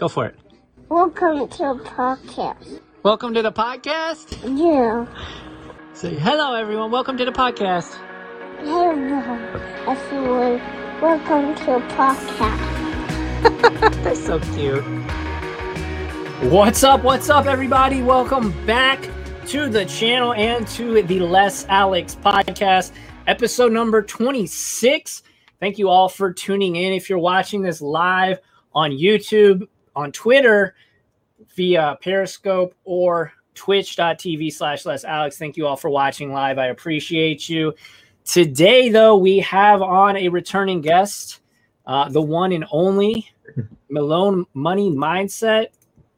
Go for it. Welcome to the podcast. Welcome to the podcast. Yeah. Say hello, everyone. Welcome to the podcast. Hello, everyone. Welcome to the podcast. They're so cute. What's up? What's up, everybody? Welcome back to the channel and to the Les Alex podcast, episode number 26. Thank you all for tuning in. If you're watching this live on YouTube, on Twitter, via Periscope or twitch.tv slash Les Alex, thank you all for watching live. I appreciate you. Today, though, we have on a returning guest, uh, the one and only Malone Money Mindset.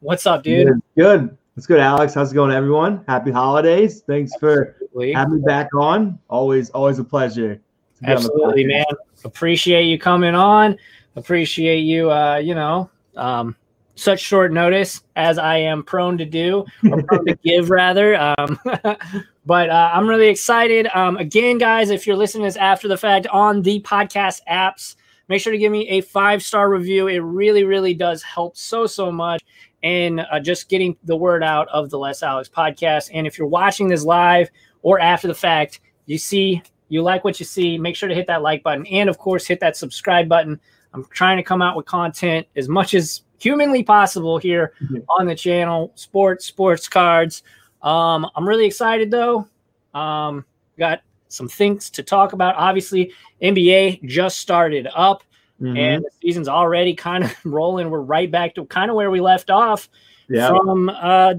What's up, dude? Good. Good. What's good, Alex? How's it going, everyone? Happy holidays. Thanks for having me back on. Always, always a pleasure. to be on the Absolutely, man. Appreciate you coming on. Appreciate you, uh, you know, um, such short notice as I am prone to do, or prone to give rather. Um, but uh, I'm really excited. Um, again, guys, if you're listening to this after the fact on the podcast apps, make sure to give me a five star review. It really, really does help so, so much. And uh, just getting the word out of the Les Alex podcast. And if you're watching this live or after the fact, you see, you like what you see, make sure to hit that like button. And of course, hit that subscribe button. I'm trying to come out with content as much as humanly possible here Mhm. on the channel sports, sports cards. Um, I'm really excited though. Um, got some things to talk about. Obviously, NBA just started up Mhm. and the season's already kind of rolling. We're right back to kind of where we left off yeah, from uh,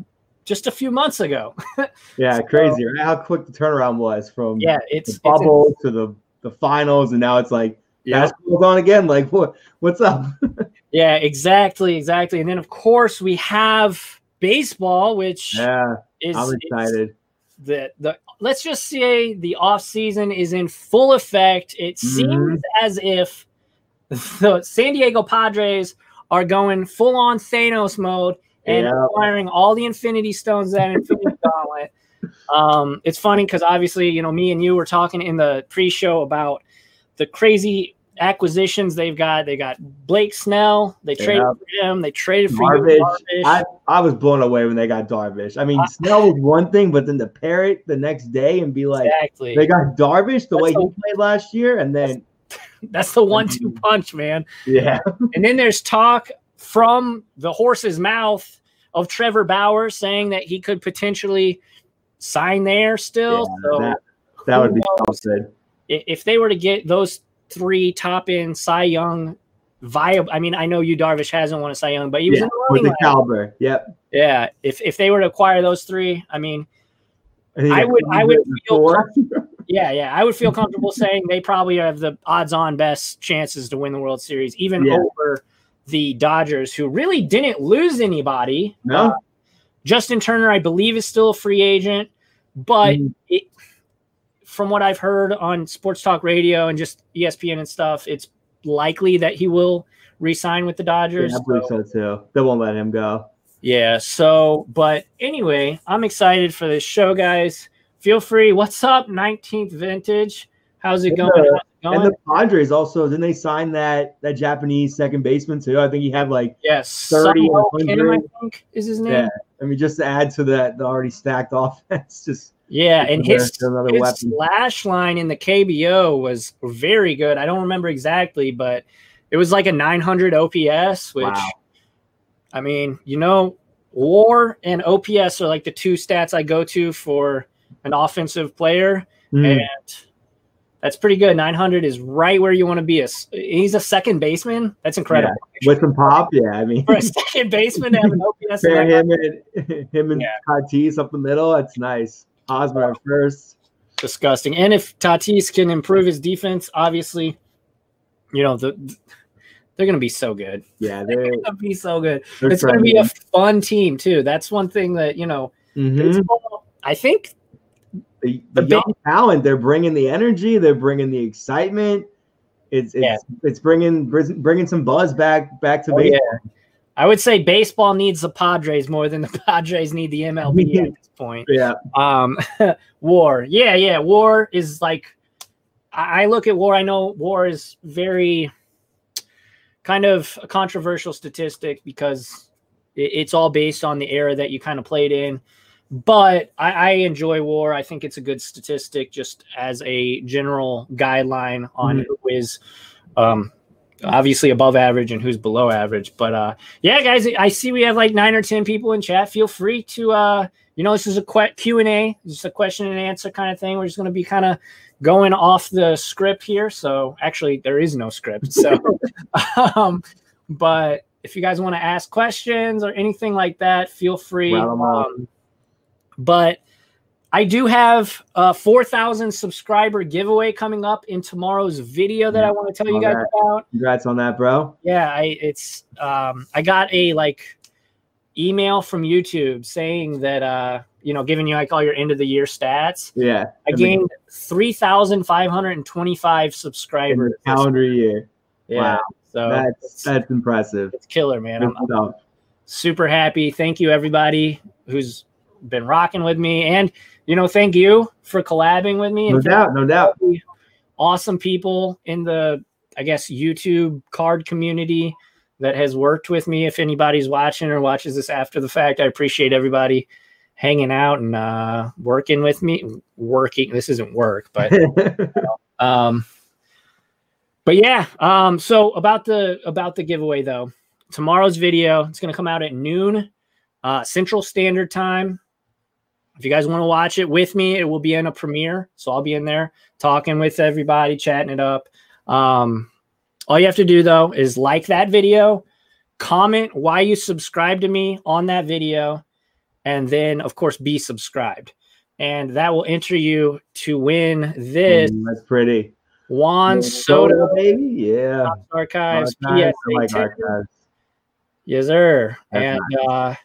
just a few months ago. yeah, crazy, right? How quick the turnaround was from yeah, the it's, it's bubble to the the finals, and now it's like yeah, basketball's on again. Like, what? What's up? yeah, exactly, exactly. And then of course we have baseball, which yeah, is I'm excited. the the let's just say the off season is in full effect. It Mhm. seems as if the San Diego Padres are going full on Thanos mode and Yeah. acquiring all the Infinity Stones that Infinity Gauntlet. Um, it's funny because obviously, you know, me and you were talking in the pre-show about the crazy acquisitions they've got. They got Blake Snell. They traded for him. They traded for Darvish. Darvish. I, I was blown away when they got Darvish. I mean, I- Snell was one thing, but then to pair it the next day and be like, exactly. they got Darvish the That's way he played last year, and then That's the one-two mm-hmm. punch, man. yeah, And then there's talk from the horse's mouth of Trevor Bauer saying that he could potentially sign there still. Yeah, so that, that would be i- if they were to get those three top end Cy Young viable, I mean, I know you Darvish hasn't won a Cy Young, but he was Yeah, in the with the caliber. Yep. yeah, if if they were to acquire those three, I mean, think I would- I would feel yeah, yeah, I would feel comfortable saying they probably have the odds-on best chances to win the World Series, even Yeah. over the Dodgers, who really didn't lose anybody. No. Uh, Justin Turner, I believe, is still a free agent, but Mhm. it, from what I've heard on Sports Talk Radio and just ESPN and stuff, it's likely that he will re-sign with the Dodgers. Yeah, I believe so too. They won't let him go. Yeah. So, but anyway, I'm excited for this show, guys. Feel free. What's up, 19th vintage? How's it And going? the- How's it And the Padres also didn't they sign that that Japanese second baseman too? I think he had like yes. 30 Kim, I think is his name. yeah. I mean, just to add to that the already stacked offense, just Yeah, and his, his weapon. slash line in the KBO was very good. I don't remember exactly, but it was like a 900 OPS, which Wow. I mean, you know, WAR and OPS are like the two stats I go to for an offensive player, Mm. and that's pretty good. 900 is right where you want to be. He's a second baseman. That's incredible. with some pop, yeah. I mean, For a second baseman to have an OPS, pair him and him and Yeah. Tatis up the middle. That's nice. Hosmer at first. disgusting. And if Tatis can improve his defense, obviously, you know, the they're going to be so good. Yeah, They're they're, going to be so good. It's going to be a fun team too. That's one thing that you know. Mhm. I think the, the the young talent. They're bringing the energy. They're bringing the excitement. It's it's Yeah. it's bringing bringing some buzz back back to Oh, baseball. yeah. I would say baseball needs the Padres more than the Padres need the MLB at this point. Yeah, Um, War, yeah, yeah, War is like I I look at War. I know War is very kind of a controversial statistic because it, it's all based on the era that you kind of played in. But I, I enjoy war. I think it's a good statistic just as a general guideline on Mhm. who is um, obviously above average and who's below average. But uh, yeah, guys, I see we have like nine or ten people in chat. Feel free to uh, you know, this is a que- Q and A, just a question and answer kind of thing. We're just going to be kind of going off the script here. So actually, there is no script. So, um, but if you guys want to ask questions or anything like that, feel free. Um, but I do have a 4,000 subscriber giveaway coming up in tomorrow's video that I want to tell you guys that. about. Congrats on that, bro. Yeah, I it's um I got a like email from YouTube saying that uh you know giving you like all your end of the year stats. Yeah. I gained 3,525 in subscribers. the calendar year. Yeah. Wow. So That's that's impressive. it's killer, man. I'm, I'm super happy. Thank you everybody who's been rocking with me and you know thank you for collabing with me No doubt, no doubt. awesome people in the I guess YouTube card community that has worked with me. If anybody's watching or watches this after the fact, I appreciate everybody hanging out and uh, working with me. Working. This isn't work, but um, but yeah. Um, so about the about the giveaway though, tomorrow's video it's gonna come out at noon, uh, Central Standard Time. If you guys want to watch it with me, it will be in a premiere. So I'll be in there talking with everybody, chatting it up. Um, all you have to do though is like that video, comment why you subscribe to me on that video, and then of course be subscribed. And that will enter you to win this Mm, that's pretty. Juan Yeah, Soto baby. Yeah. Archives Archives, I PSA like archives. Yes, sir. That's and uh,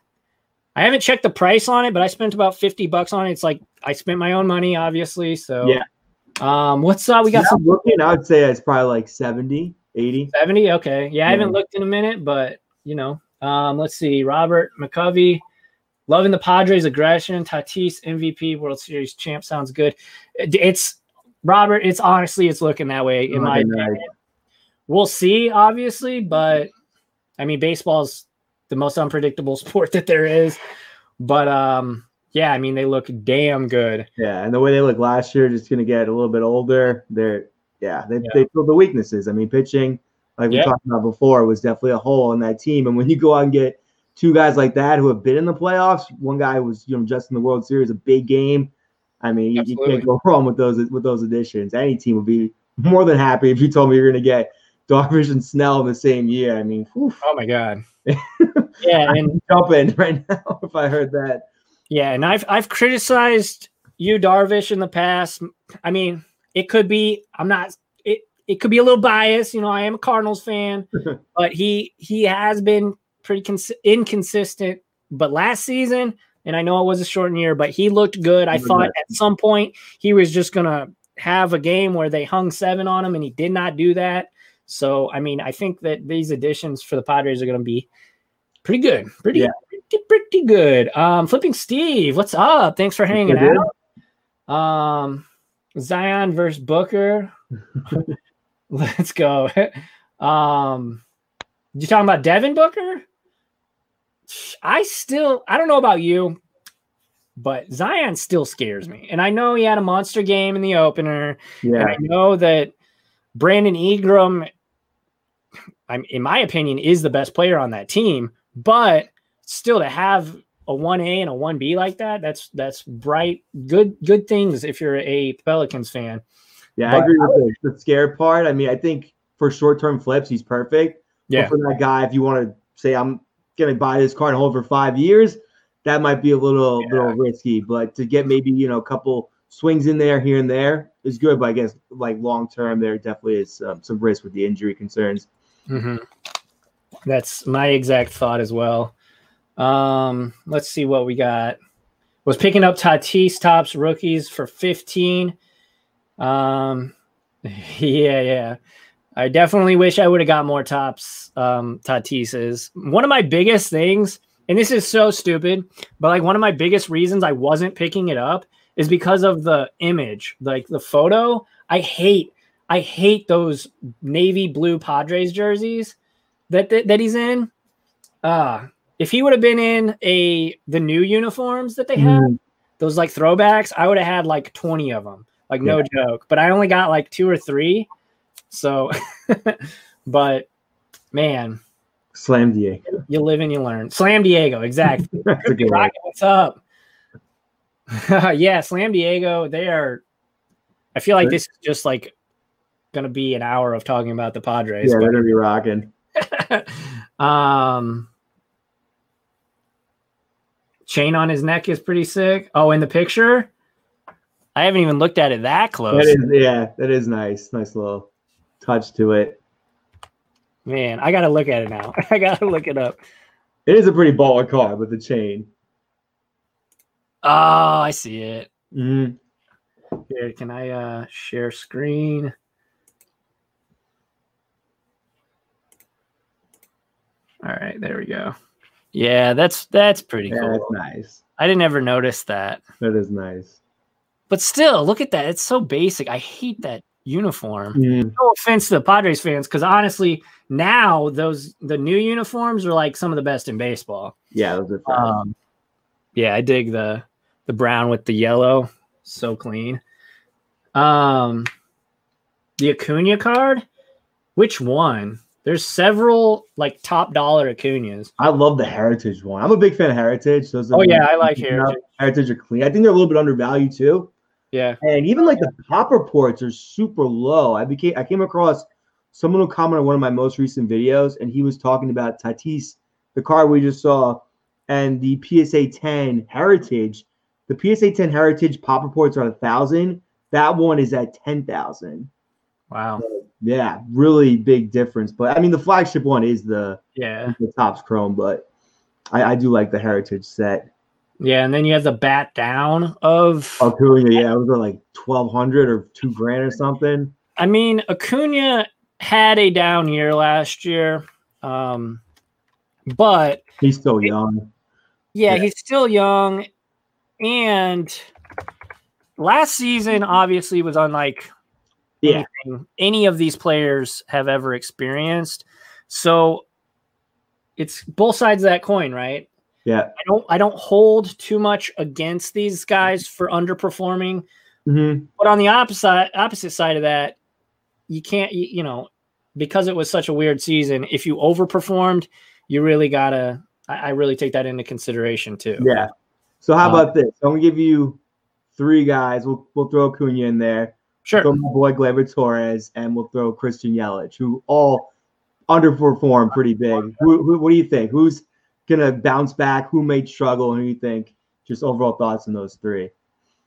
I haven't checked the price on it, but I spent about 50 bucks on it. It's like I spent my own money, obviously. So, Yeah. Um, what's up? We got some looking, I would say it's probably like 70, 80. 70. Okay. Yeah, I haven't looked in a minute, but you know, um, let's see. Robert McCovey, loving the Padres aggression. Tatis MVP World Series champ sounds good. It's Robert. It's honestly, it's looking that way in my opinion. We'll see, obviously, but I mean, baseball's the most unpredictable sport that there is. But um, yeah, I mean, they look damn good. Yeah, and the way they look last year, just going to get a little bit older. They're, yeah, they, Yeah. they feel the weaknesses. I mean, pitching, like we Yeah. talked about before, was definitely a hole in that team. And when you go out and get two guys like that who have been in the playoffs, one guy was, you know, just in the World Series, a big game. I mean, you, you can't go wrong with those with those additions. Any team would be more than happy if you told me you're to get Darvish and Snell in the same year. I mean, whew, Oh my god. yeah, and jumping right now if I heard that. Yeah, and I've I've criticized you, Darvish, in the past. I mean, it could be I'm not it it could be a little biased. You know, I am a Cardinals fan, but he he has been pretty cons- inconsistent. But last season, and I know it was a short year, but he looked good. I thought at some point he was just gonna have a game where they hung seven on him, and he did not do that. So, I mean, I think that these additions for the Padres are going to be pretty good. Pretty, Yeah. pretty, pretty good. Um, Flipping Steve, what's up? Thanks for hanging good. out. Um, Zion versus Booker. Let's go. Um, you talking about Devin Booker? I still, I don't know about you, but Zion still scares me. And I know he had a monster game in the opener. Yeah, And I know that Brandon Ingram, I'm in my opinion, is the best player on that team. But still, to have a one A and a one B like that, that's that's bright, good good things if you're a Pelicans fan. Yeah, But I agree with the, the scared part. I mean, I think for short term flips, he's perfect. But Yeah, for that guy, if you want to say I'm gonna buy this car and hold for five years, that might be a little Yeah. little risky. But to get maybe you know a couple swings in there here and there is good. But I guess like long term, there definitely is um, some risk with the injury concerns. Mhm. that's my exact thought as well. Um, let's see what we got. Was picking up Tatis Topps rookies for 15. Um, yeah, yeah. I definitely wish I would have got more Topps. Um, Tatis's one of my biggest things, and this is so stupid, but like one of my biggest reasons I wasn't picking it up is because of the image, like the photo. I hate, I hate those navy blue Padres jerseys. that that, that he's in. Uh if he would have been in a the new uniforms that they have, Mhm. those like throwbacks, I would have had like 20 of them. Like no joke. But I only got like two or three. So but man, Slam Diego. you live and you learn. Slam Diego, exactly. That's a good one. Rocket, what's up? yeah, Slam Diego, they are I feel like this is just like gonna be an hour of talking about the Padres. Yeah, but- they're gonna be rocking. um chain on his neck is pretty sick. Oh, in the picture? I haven't even looked at it that close. That is, yeah, that is nice. Nice little touch to it. Man, I gotta look at it now. I gotta look it up. It is a pretty baller card with the chain. Oh, I see it. Mhm. Here, can I uh share screen? All right, there we go. Yeah, that's that's pretty Yeah, cool. that's nice. I didn't ever notice that. That is nice. But still, look at that. It's so basic. I hate that uniform. Mhm. No offense to the Padres fans, because honestly, now those the new uniforms are like some of the best in baseball. Yeah, those are fun. Um, yeah, I dig the the brown with the yellow. So clean. Um, the Acuna card. Which one? There's several like top dollar Acunas. I love the Heritage one. I'm a big fan of Heritage. Those Oh yeah, I like Heritage. Heritage are clean. I think they're a little bit undervalued too. Yeah. And even like the pop reports are super low. I became I came across someone who commented on one of my most recent videos, and he was talking about Tatis, the car we just saw, and the PSA 10 Heritage. The PSA 10 Heritage pop reports are a thousand. That one is at ten thousand. Wow. Yeah, really big difference. But I mean, the flagship one is the Yeah. the Topps Chrome, but I, I do like the Heritage set. Yeah, and then you have the bat down of Acuna, yeah, it was like twelve hundred or two grand or something. I mean, Acuna had a down year last year. Um, but He's still young. yeah, Yeah. he's still young. And last season obviously was unlike Yeah, any of these players have ever experienced. So it's both sides of that coin, right? yeah. I don't I don't hold too much against these guys for underperforming. hmm But on the opposite opposite side of that, you can't you, you know because it was such a weird season. If you overperformed, you really gotta. I, I really take that into consideration too. Yeah. So how Um, about this? I'm gonna give you three guys. We'll we'll throw Acuna in there. Sure. Throw my boy Gleyber Torres, and we'll throw Christian Yelich, who all underperformed pretty big. Who, who, what do you think? Who's gonna bounce back? Who may struggle? And who do you think? Just overall thoughts on those three.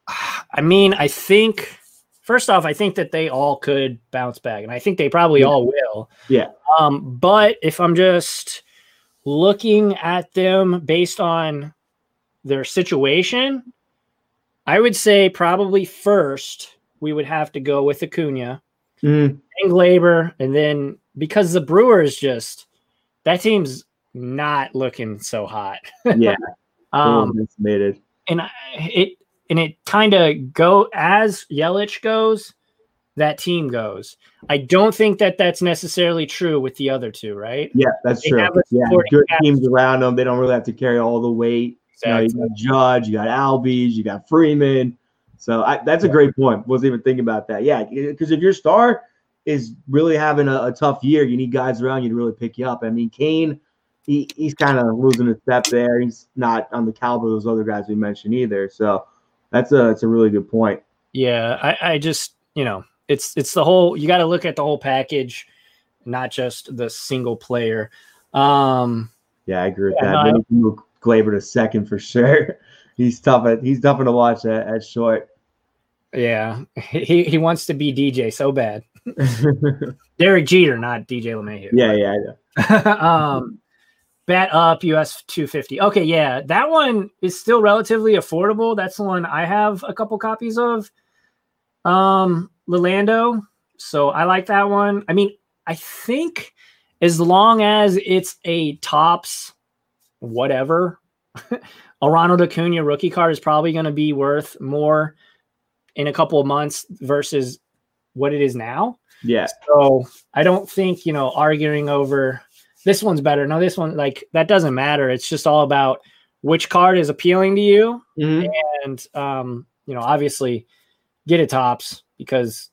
I mean, I think first off, I think that they all could bounce back, and I think they probably Yeah. all will. Yeah. Um, but if I'm just looking at them based on their situation, I would say probably first we would have to go with Acuna Mhm. and Gleyber, and then because the Brewers just that team's not looking so hot. Yeah. um, and I- it and it kind of go as Yelich goes, that team goes. I don't think that that's necessarily true with the other two, right? Yeah, that's They true. Yeah, good cast. teams around them. They don't really have to carry all the weight. You, know, you got Judge, you got Albies, you got Freeman. So I, that's a great point. Wasn't even thinking about that. Yeah, because if your star is really having a, a tough year, you need guys around you to really pick you up. I mean, Cain, he, he's kind of losing a step there. He's not on the caliber of those other guys we mentioned either. So that's a that's a really good point. Yeah, I, I just you know it's it's the whole you got to look at the whole package, not just the single player. Um, Yeah, I agree with Yeah, that. no, I Maybe move Gleyber to second for sure. He's tough. At, he's tough to watch at, at short. Yeah, he he wants to be DJ so bad. Derek Jeter, not DJ LeMahieu. yeah, yeah, know. um, bat up US 250. Okay, yeah, that one is still relatively affordable. That's the one I have a couple copies of. Um, Lilando. So I like that one. I mean, I think as long as it's a Topps whatever, a Ronald Acuna rookie card is probably going to be worth more in a couple of months versus what it is now. Yeah. So I don't think, you know, arguing over this one's better. No, this one like that doesn't matter. It's just all about which card is appealing to you, Mhm. and um, you know, obviously, get it Topps because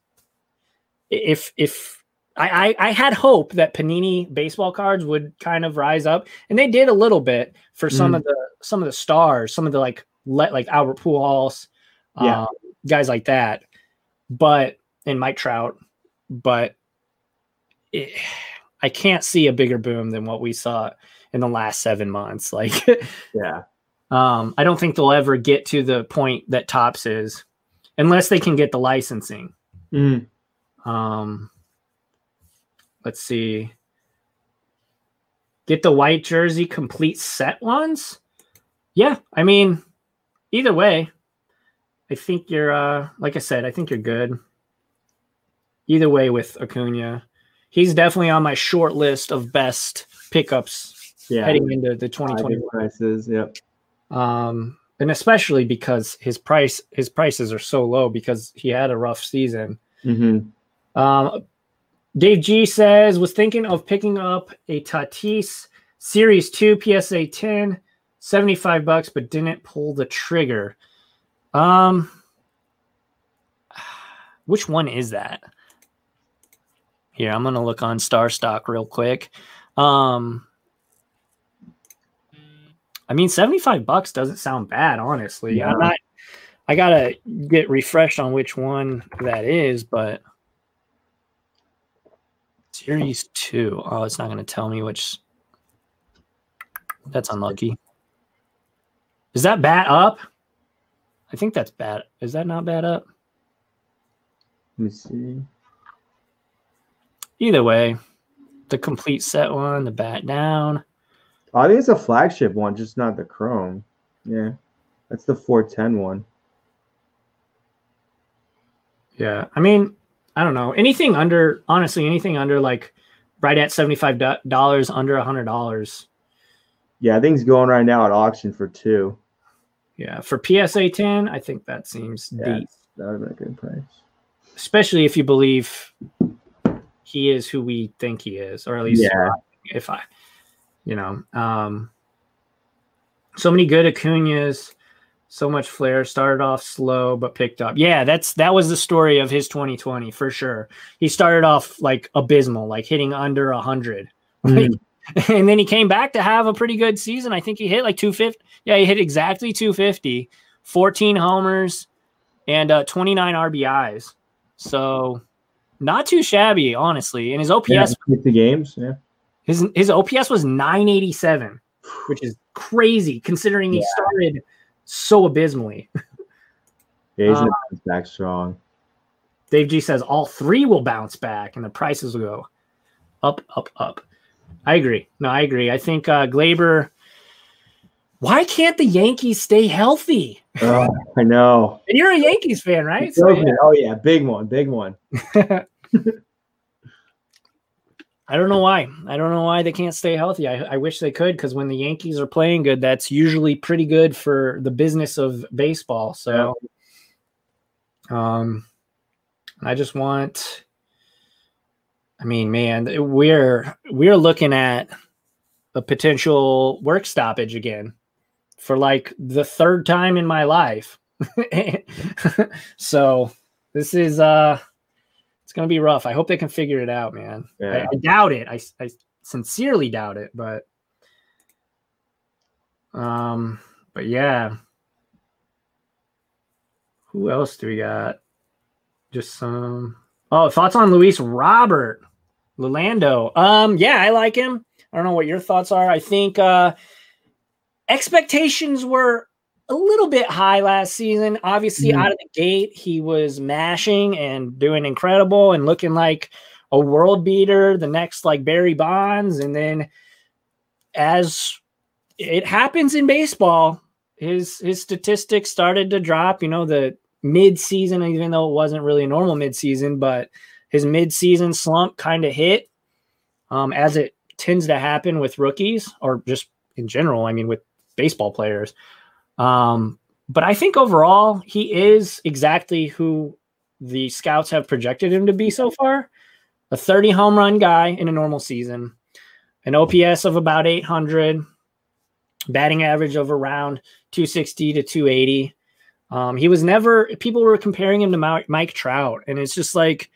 if if I, I I had hope that Panini baseball cards would kind of rise up, and they did a little bit for some Mhm. of the some of the stars, some of the like let like Albert Pujols, Yeah. um, guys like that, but and Mike Trout, but it, I can't see a bigger boom than what we saw in the last seven months. Like, Yeah. um, I don't think they'll ever get to the point that Topps is, unless they can get the licensing. Mhm. Um, let's see. Get the white jersey complete set ones. Yeah, I mean, either way, I think you're. Uh, like I said, I think you're good. Either way, with Acuna, he's definitely on my short list of best pickups Yeah. heading into the 2020 think prices. Yep. um, and especially because his price his prices are so low because he had a rough season. hmm Um, Dave G says was thinking of picking up a Tatis Series 2 PSA 10, 75 bucks, but didn't pull the trigger. Um, which one is that? Here, I'm gonna look on Star Stock real quick. Um, I mean, 75 bucks doesn't sound bad, honestly. I'm not I gotta get refreshed on which one that is, but series two. Oh, it's not gonna tell me which that's unlucky. Is that bat up? I think that's bad. Is that not bad up? Let me see. Either way, the complete set one, the bat down. Oh, I think it's a flagship one, just not the chrome. Yeah. That's the 410 one. Yeah, I mean, I don't know anything under. Honestly, anything under like right at seventy five dollars, under a hundred dollars. Yeah, I think it's going right now at auction for two. Yeah, for PSA ten, I think that seems Yeah. deep, That would have been a good price. especially if you believe he is who we think he is, or at least Yeah. if I, you know, um, so many good Acuna's, so much flair. Started off slow but picked up. Yeah, that's that was the story of his 2020 for sure. He started off like abysmal, like hitting under a hundred, Mhm. and then he came back to have a pretty good season. I think he hit like 250. Yeah, he hit exactly 250, 14 homers, and uh, 29 RBIs. So not too shabby, honestly. And his OPS Yeah, 50 games. Yeah. his his OPS was 987, which is crazy considering he started so abysmally. Yeah, he's Uh, back strong. Dave G says all three will bounce back and the prices will go up, up, up. I agree. No, I agree. I think uh Gleyber. Why can't the Yankees stay healthy? Oh, I know. And you're a Yankees fan, right? So, Okay. Oh yeah, big one, big one. I don't know why. I don't know why they can't stay healthy. I, I wish they could because when the Yankees are playing good, that's usually pretty good for the business of baseball. So, um, I just want. I mean, man, we're we're looking at a potential work stoppage again for like the third time in my life. so this is uh it's gonna be rough. I hope they can figure it out, man. I, I doubt it. I, I sincerely doubt it, but um, but yeah. Who else do we got? Just some. Oh, thoughts on Luis Robert, Lolando. Um, yeah, I like him. I don't know what your thoughts are. I think uh expectations were a little bit high last season. Obviously, Mhm. out of the gate, he was mashing and doing incredible and looking like a world beater, the next like Barry Bonds. And then as it happens in baseball, his his statistics started to drop. You know, the mid season, even though it wasn't really a normal mid season, but his mid season slump kind of hit. Um, as it tends to happen with rookies or just in general, I mean with baseball players. Um, but I think overall he is exactly who the scouts have projected him to be so far. A 30 home run guy in a normal season. an OPS of about 800, batting average of around 260 to 280. Um, he was never, people were comparing him to Mike Trout, and it's just like,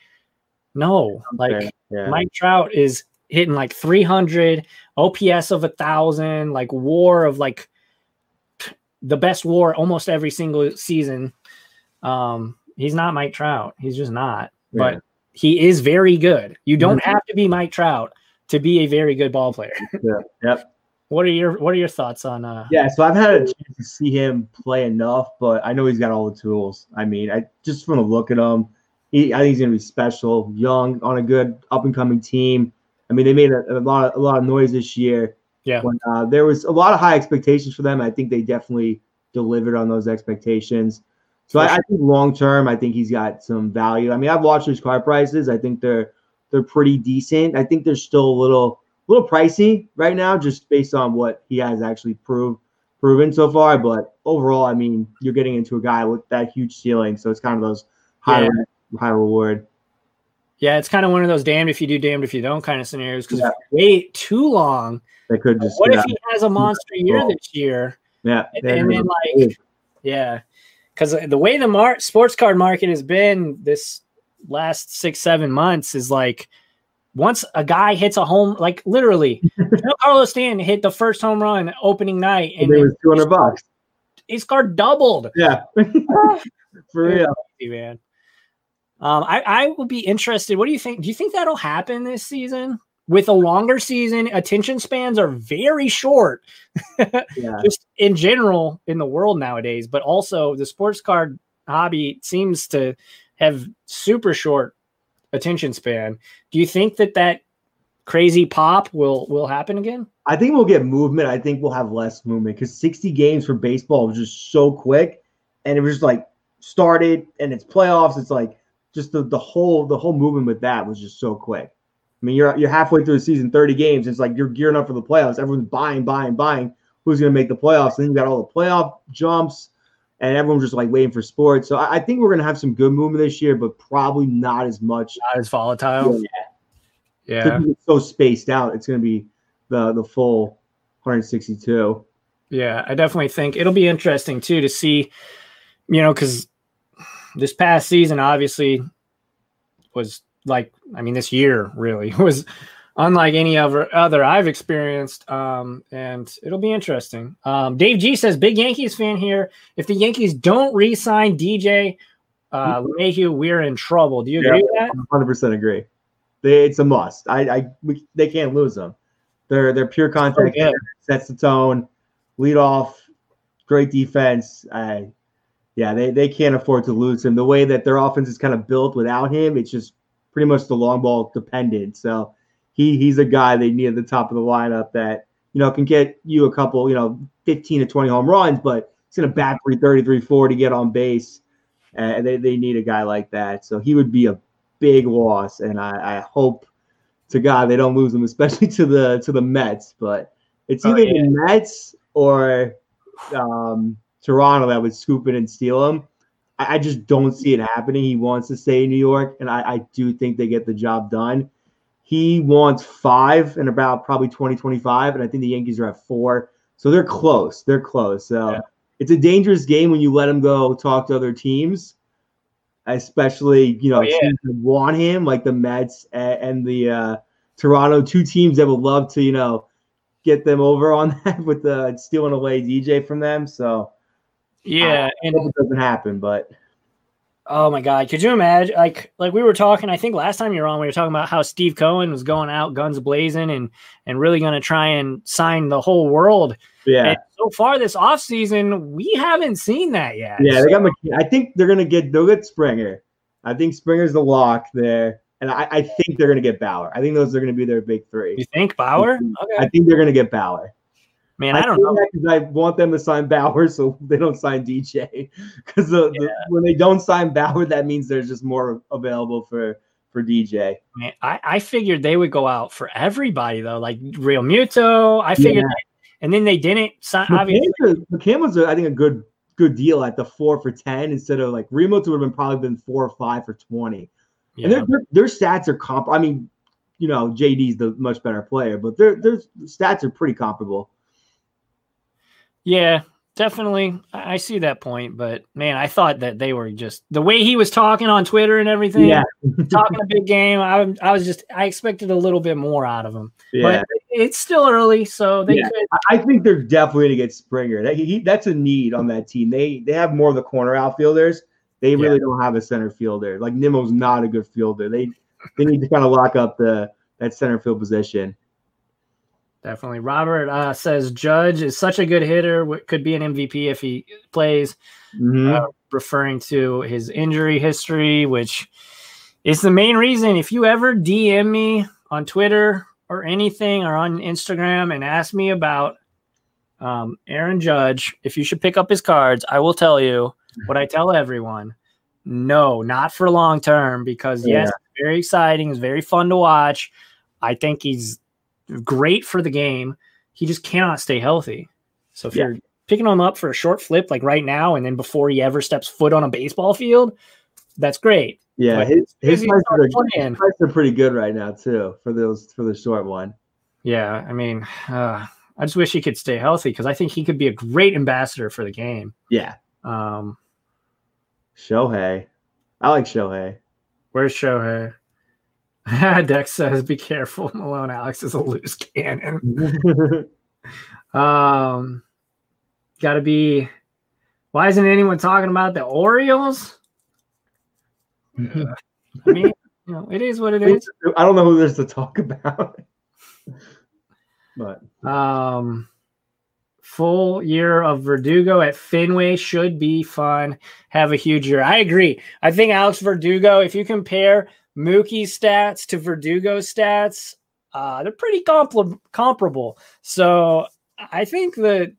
no, like yeah. Mike Trout is hitting like 300, OPS of a thousand, like war of like the best war almost every single season. Um, he's not Mike Trout. He's just not. Yeah. But he is very good. You don't mm-hmm. have to be Mike Trout to be a very good ball player. yeah. Yep. What are your What are your thoughts on? uh Yeah, so I've had a chance to see him play enough, but I know he's got all the tools. I mean, I just from the look at him, he, I think he's gonna be special, young, on a good up and coming team. I mean, they made a, a, lot of, a lot of noise this year. Yeah. When, uh, there was a lot of high expectations for them. I think they definitely delivered on those expectations. So I, I, think long term, I think he's got some value. I mean, I've watched his car prices. I think they're they're pretty decent. I think they're still a little little pricey right now, just based on what he has actually proved proven so far. But overall, I mean, you're getting into a guy with that huge ceiling, so it's kind of those high yeah. High reward. Yeah, it's kind of one of those damned if you do, damned if you don't kind of scenarios. Because yeah. if you wait too long, they could just. What if he has a monster year this year? Yeah, and, and then like, yeah, because the way the mar- sports card market has been this last six seven months is like once a guy hits a home, like literally, Carlos Stanton hit the first home run opening night, and, and it was two hundred bucks. His card doubled. Yeah, ah. for real, man. Um, I, I will be interested. What do you think? Do you think that'll happen this season? With a longer season, attention spans are very short. yeah. Just in general in the world nowadays, but also the sports card hobby seems to have super short attention span. Do you think that that crazy pop will will happen again? I think we'll get movement. I think we'll have less movement because 60 games for baseball was just so quick, and it was just like started and it's playoffs. It's like just the, the whole the whole movement with that was just so quick. I mean, you're you're halfway through the season, 30 games. It's like you're gearing up for the playoffs. Everyone's buying, buying, buying. Who's going to make the playoffs? And then you got all the playoff jumps, and everyone's just like waiting for sports. So I, I think we're going to have some good movement this year, but probably not as much. Not as volatile. Yeah. yeah. so spaced out. It's going to be the the full 162. Yeah, I definitely think it'll be interesting too to see, you know, because this past season obviously was like I mean this year really was unlike any other other I've experienced. Um, and it'll be interesting. Um, Dave G says big Yankees fan here. If the Yankees don't re-sign DJ uh, LeMahieu, we're in trouble. Do you agree yeah, with that? 100 percent agree. They, it's a must. I, I we, they can't lose them. They're they're pure contact. Oh, sets the tone. Lead off. Great defense. I yeah, they, they can't afford to lose him. The way that their offense is kind of built without him, it's just pretty much the long ball dependent. So he he's a guy they need at the top of the lineup that, you know, can get you a couple, you know, 15 to 20 home runs, but it's going to bat 330, 40 to get on base. And they, they need a guy like that. So he would be a big loss. And I, I hope to God they don't lose him, especially to the to the Mets. But it's oh, either oh, yeah. the Mets or um, Toronto that would scoop it and steal him. I, I, just don't see it happening. He wants to stay in New York, and I, I do think they get the job done. He wants five in about probably 2025, and I think the Yankees are at four. So they're close. They're close. So yeah. it's a dangerous game when you let him go talk to other teams, especially, you know, oh, yeah. want him, like the Mets and, and the uh, Toronto, two teams that would love to, you know, get them over on that with the stealing away DJ from them. So yeah, and it doesn't happen, but oh my god, could you imagine? Like, like we were talking. I think last time you were on, we were talking about how Steve Cohen was going out guns blazing and and really going to try and sign the whole world. Yeah. And so far this offseason, we haven't seen that yet. Yeah, so. they got. McKee- I think they're going to get. They'll get Springer. I think Springer's the lock there. And I, I think they're going to get Bauer. I think those are going to be their big three. You think Bauer? Okay. I think they're going to get Bauer. Man, I, I don't know. Because I want them to sign Bauer so they don't sign DJ. Because the, yeah. when they don't sign Bauer, that means there's just more available for for DJ. Man, I, I figured they would go out for everybody though, like Realmuto. I figured, yeah. they, and then they didn't sign. McCann, obviously, McCann was, I think, a good good deal at the four for ten instead of like Realmuto would have been probably been four or five for twenty. Yeah. And their, their, their stats are comp. I mean, you know, JD's the much better player, but their their stats are pretty comparable. Yeah, definitely. I see that point, but man, I thought that they were just the way he was talking on Twitter and everything, Yeah, talking a big game. I, I was just I expected a little bit more out of him, yeah. but it's still early, so they Yeah. could. I- think they're definitely gonna get Springer. That, he, that's a need on that team. They they have more of the corner outfielders. They really don't have a center fielder. Like Nimmo's not a good fielder. They they need to kind of lock up the that center field position. Definitely. Robert uh, says Judge is such a good hitter, could be an MVP if he plays, Mhm. uh, referring to his injury history, which is the main reason. If you ever DM me on Twitter or anything or on Instagram and ask me about um, Aaron Judge, if you should pick up his cards, I will tell you what I tell everyone. No, not for long term, because yes, very exciting. It's very fun to watch. I think he's great for the game. He just cannot stay healthy. So if Yeah. you're picking him up for a short flip like right now, and then before he ever steps foot on a baseball field, that's great. Yeah, But his his If prices are, his prices are pretty good right now too for those for the short one. Yeah, I mean, uh, I just wish he could stay healthy because I think he could be a great ambassador for the game. Yeah, Um, Shohei. I like Shohei. where's Shohei? Dex says, "Be careful, Malone. Alex is a loose cannon." Um, got to be. Why isn't anyone talking about the Orioles? I mean, you know, it is what it is. I don't know who there's to talk about. but Um, full year of Verdugo at Fenway should be fun. Have a huge year. I agree. I think Alex Verdugo, if you compare Mookie's stats to Verdugo stats, uh, they're pretty compl- comparable. So I think that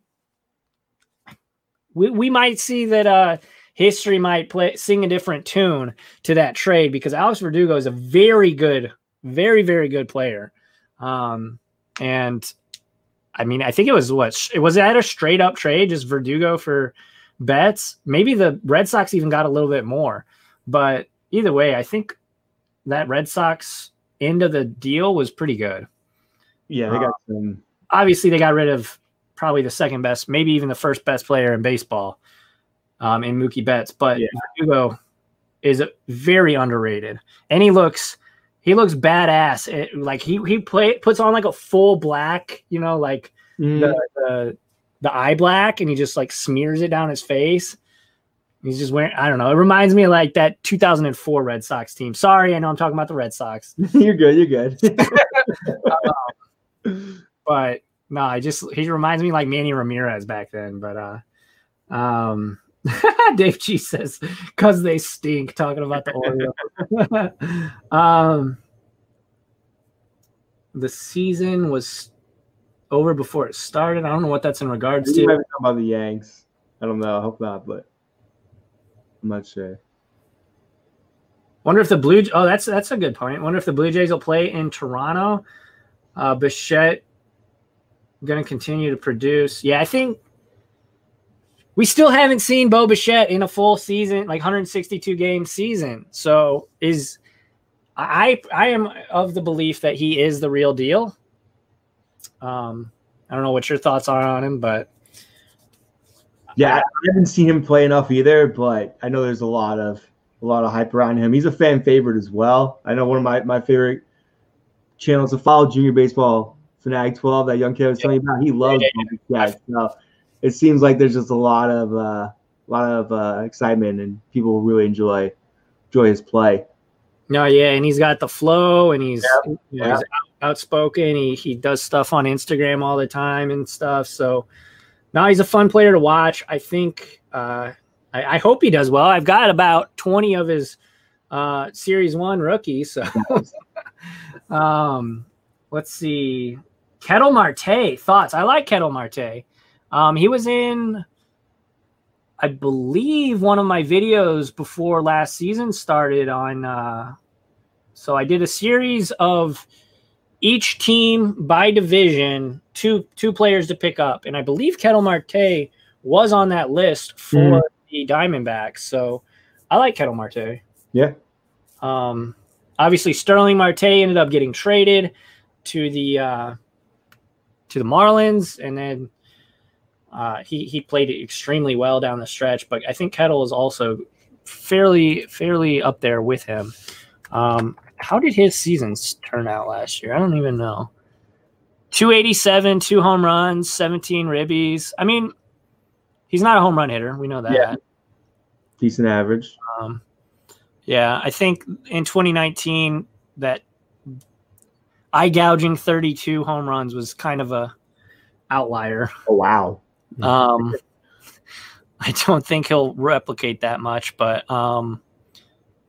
we, we might see that uh, history might play sing a different tune to that trade because Alex Verdugo is a very good, very very good player. Um, and I mean, I think it was what it was that a straight up trade, just Verdugo for Betts. Maybe the Red Sox even got a little bit more, but either way, I think that Red Sox end of the deal was pretty good. yeah, they got some. Obviously, they got rid of probably the second best, maybe even the first best player in baseball, um, in Mookie Betts. But Yeah. Verdugo is very underrated, and he looks he looks badass. It, like he he play puts on like a full black, you know, like Mm, the, the the eye black and he just like smears it down his face. He's just wearing I don't know. It reminds me of like that 2004 Red Sox team. Sorry, I know I'm talking about the Red Sox, you're good. You're good. but no, I just he reminds me like Manny Ramirez back then, but uh um Dave G says cuz they stink talking about the Orioles. um the season was over before it started. I don't know what that's in regards you might to. be talking about the Yanks. I don't know. I hope not, but I'm not sure. Wonder if the Blue Oh, that's that's a good point. Wonder if the Blue Jays will play in Toronto. Uh Bichette going to continue to produce. Yeah, I think we still haven't seen Bo Bichette in a full season, like 162 game season. So is I I am of the belief that he is the real deal. Um, I don't know what your thoughts are on him, but Yeah, I haven't seen him play enough either, but I know there's a lot of a lot of hype around him. He's a fan favorite as well. I know one of my, my favorite channels to follow, Junior Baseball Fanatic 12, that young kid I was telling you about. He loves Yeah, yeah, So it seems like there's just a lot of uh, a lot of uh, excitement and people really enjoy enjoy his play. No, yeah, and he's got the flow, and he's, you know, Yep. he's outspoken. He he does stuff on Instagram all the time and stuff. So now he's a fun player to watch. I think. Uh, I, I hope he does well. I've got about twenty of his uh, Series One rookies. So, um, let's see. Ketel Marte thoughts. I like Ketel Marte. Um, he was in I believe one of my videos before last season started on. Uh, so I did a series of each team by division, two two players to pick up, and I believe Ketel Marte was on that list for Mhm. the Diamondbacks. So I like Ketel Marte. Yeah. Um, obviously Starling Marte ended up getting traded to the uh, to the Marlins, and then uh, he he played it extremely well down the stretch. But I think Ketel is also fairly fairly up there with him. Um, how did his seasons turn out last year? I don't even know. 287, two home runs, 17 ribbies. I mean, he's not a home run hitter. We know that. Yeah. Decent average. Um, yeah, I think in 2019 that eye gouging 32 home runs was kind of a outlier. Oh wow. Um, I don't think he'll replicate that much, but um,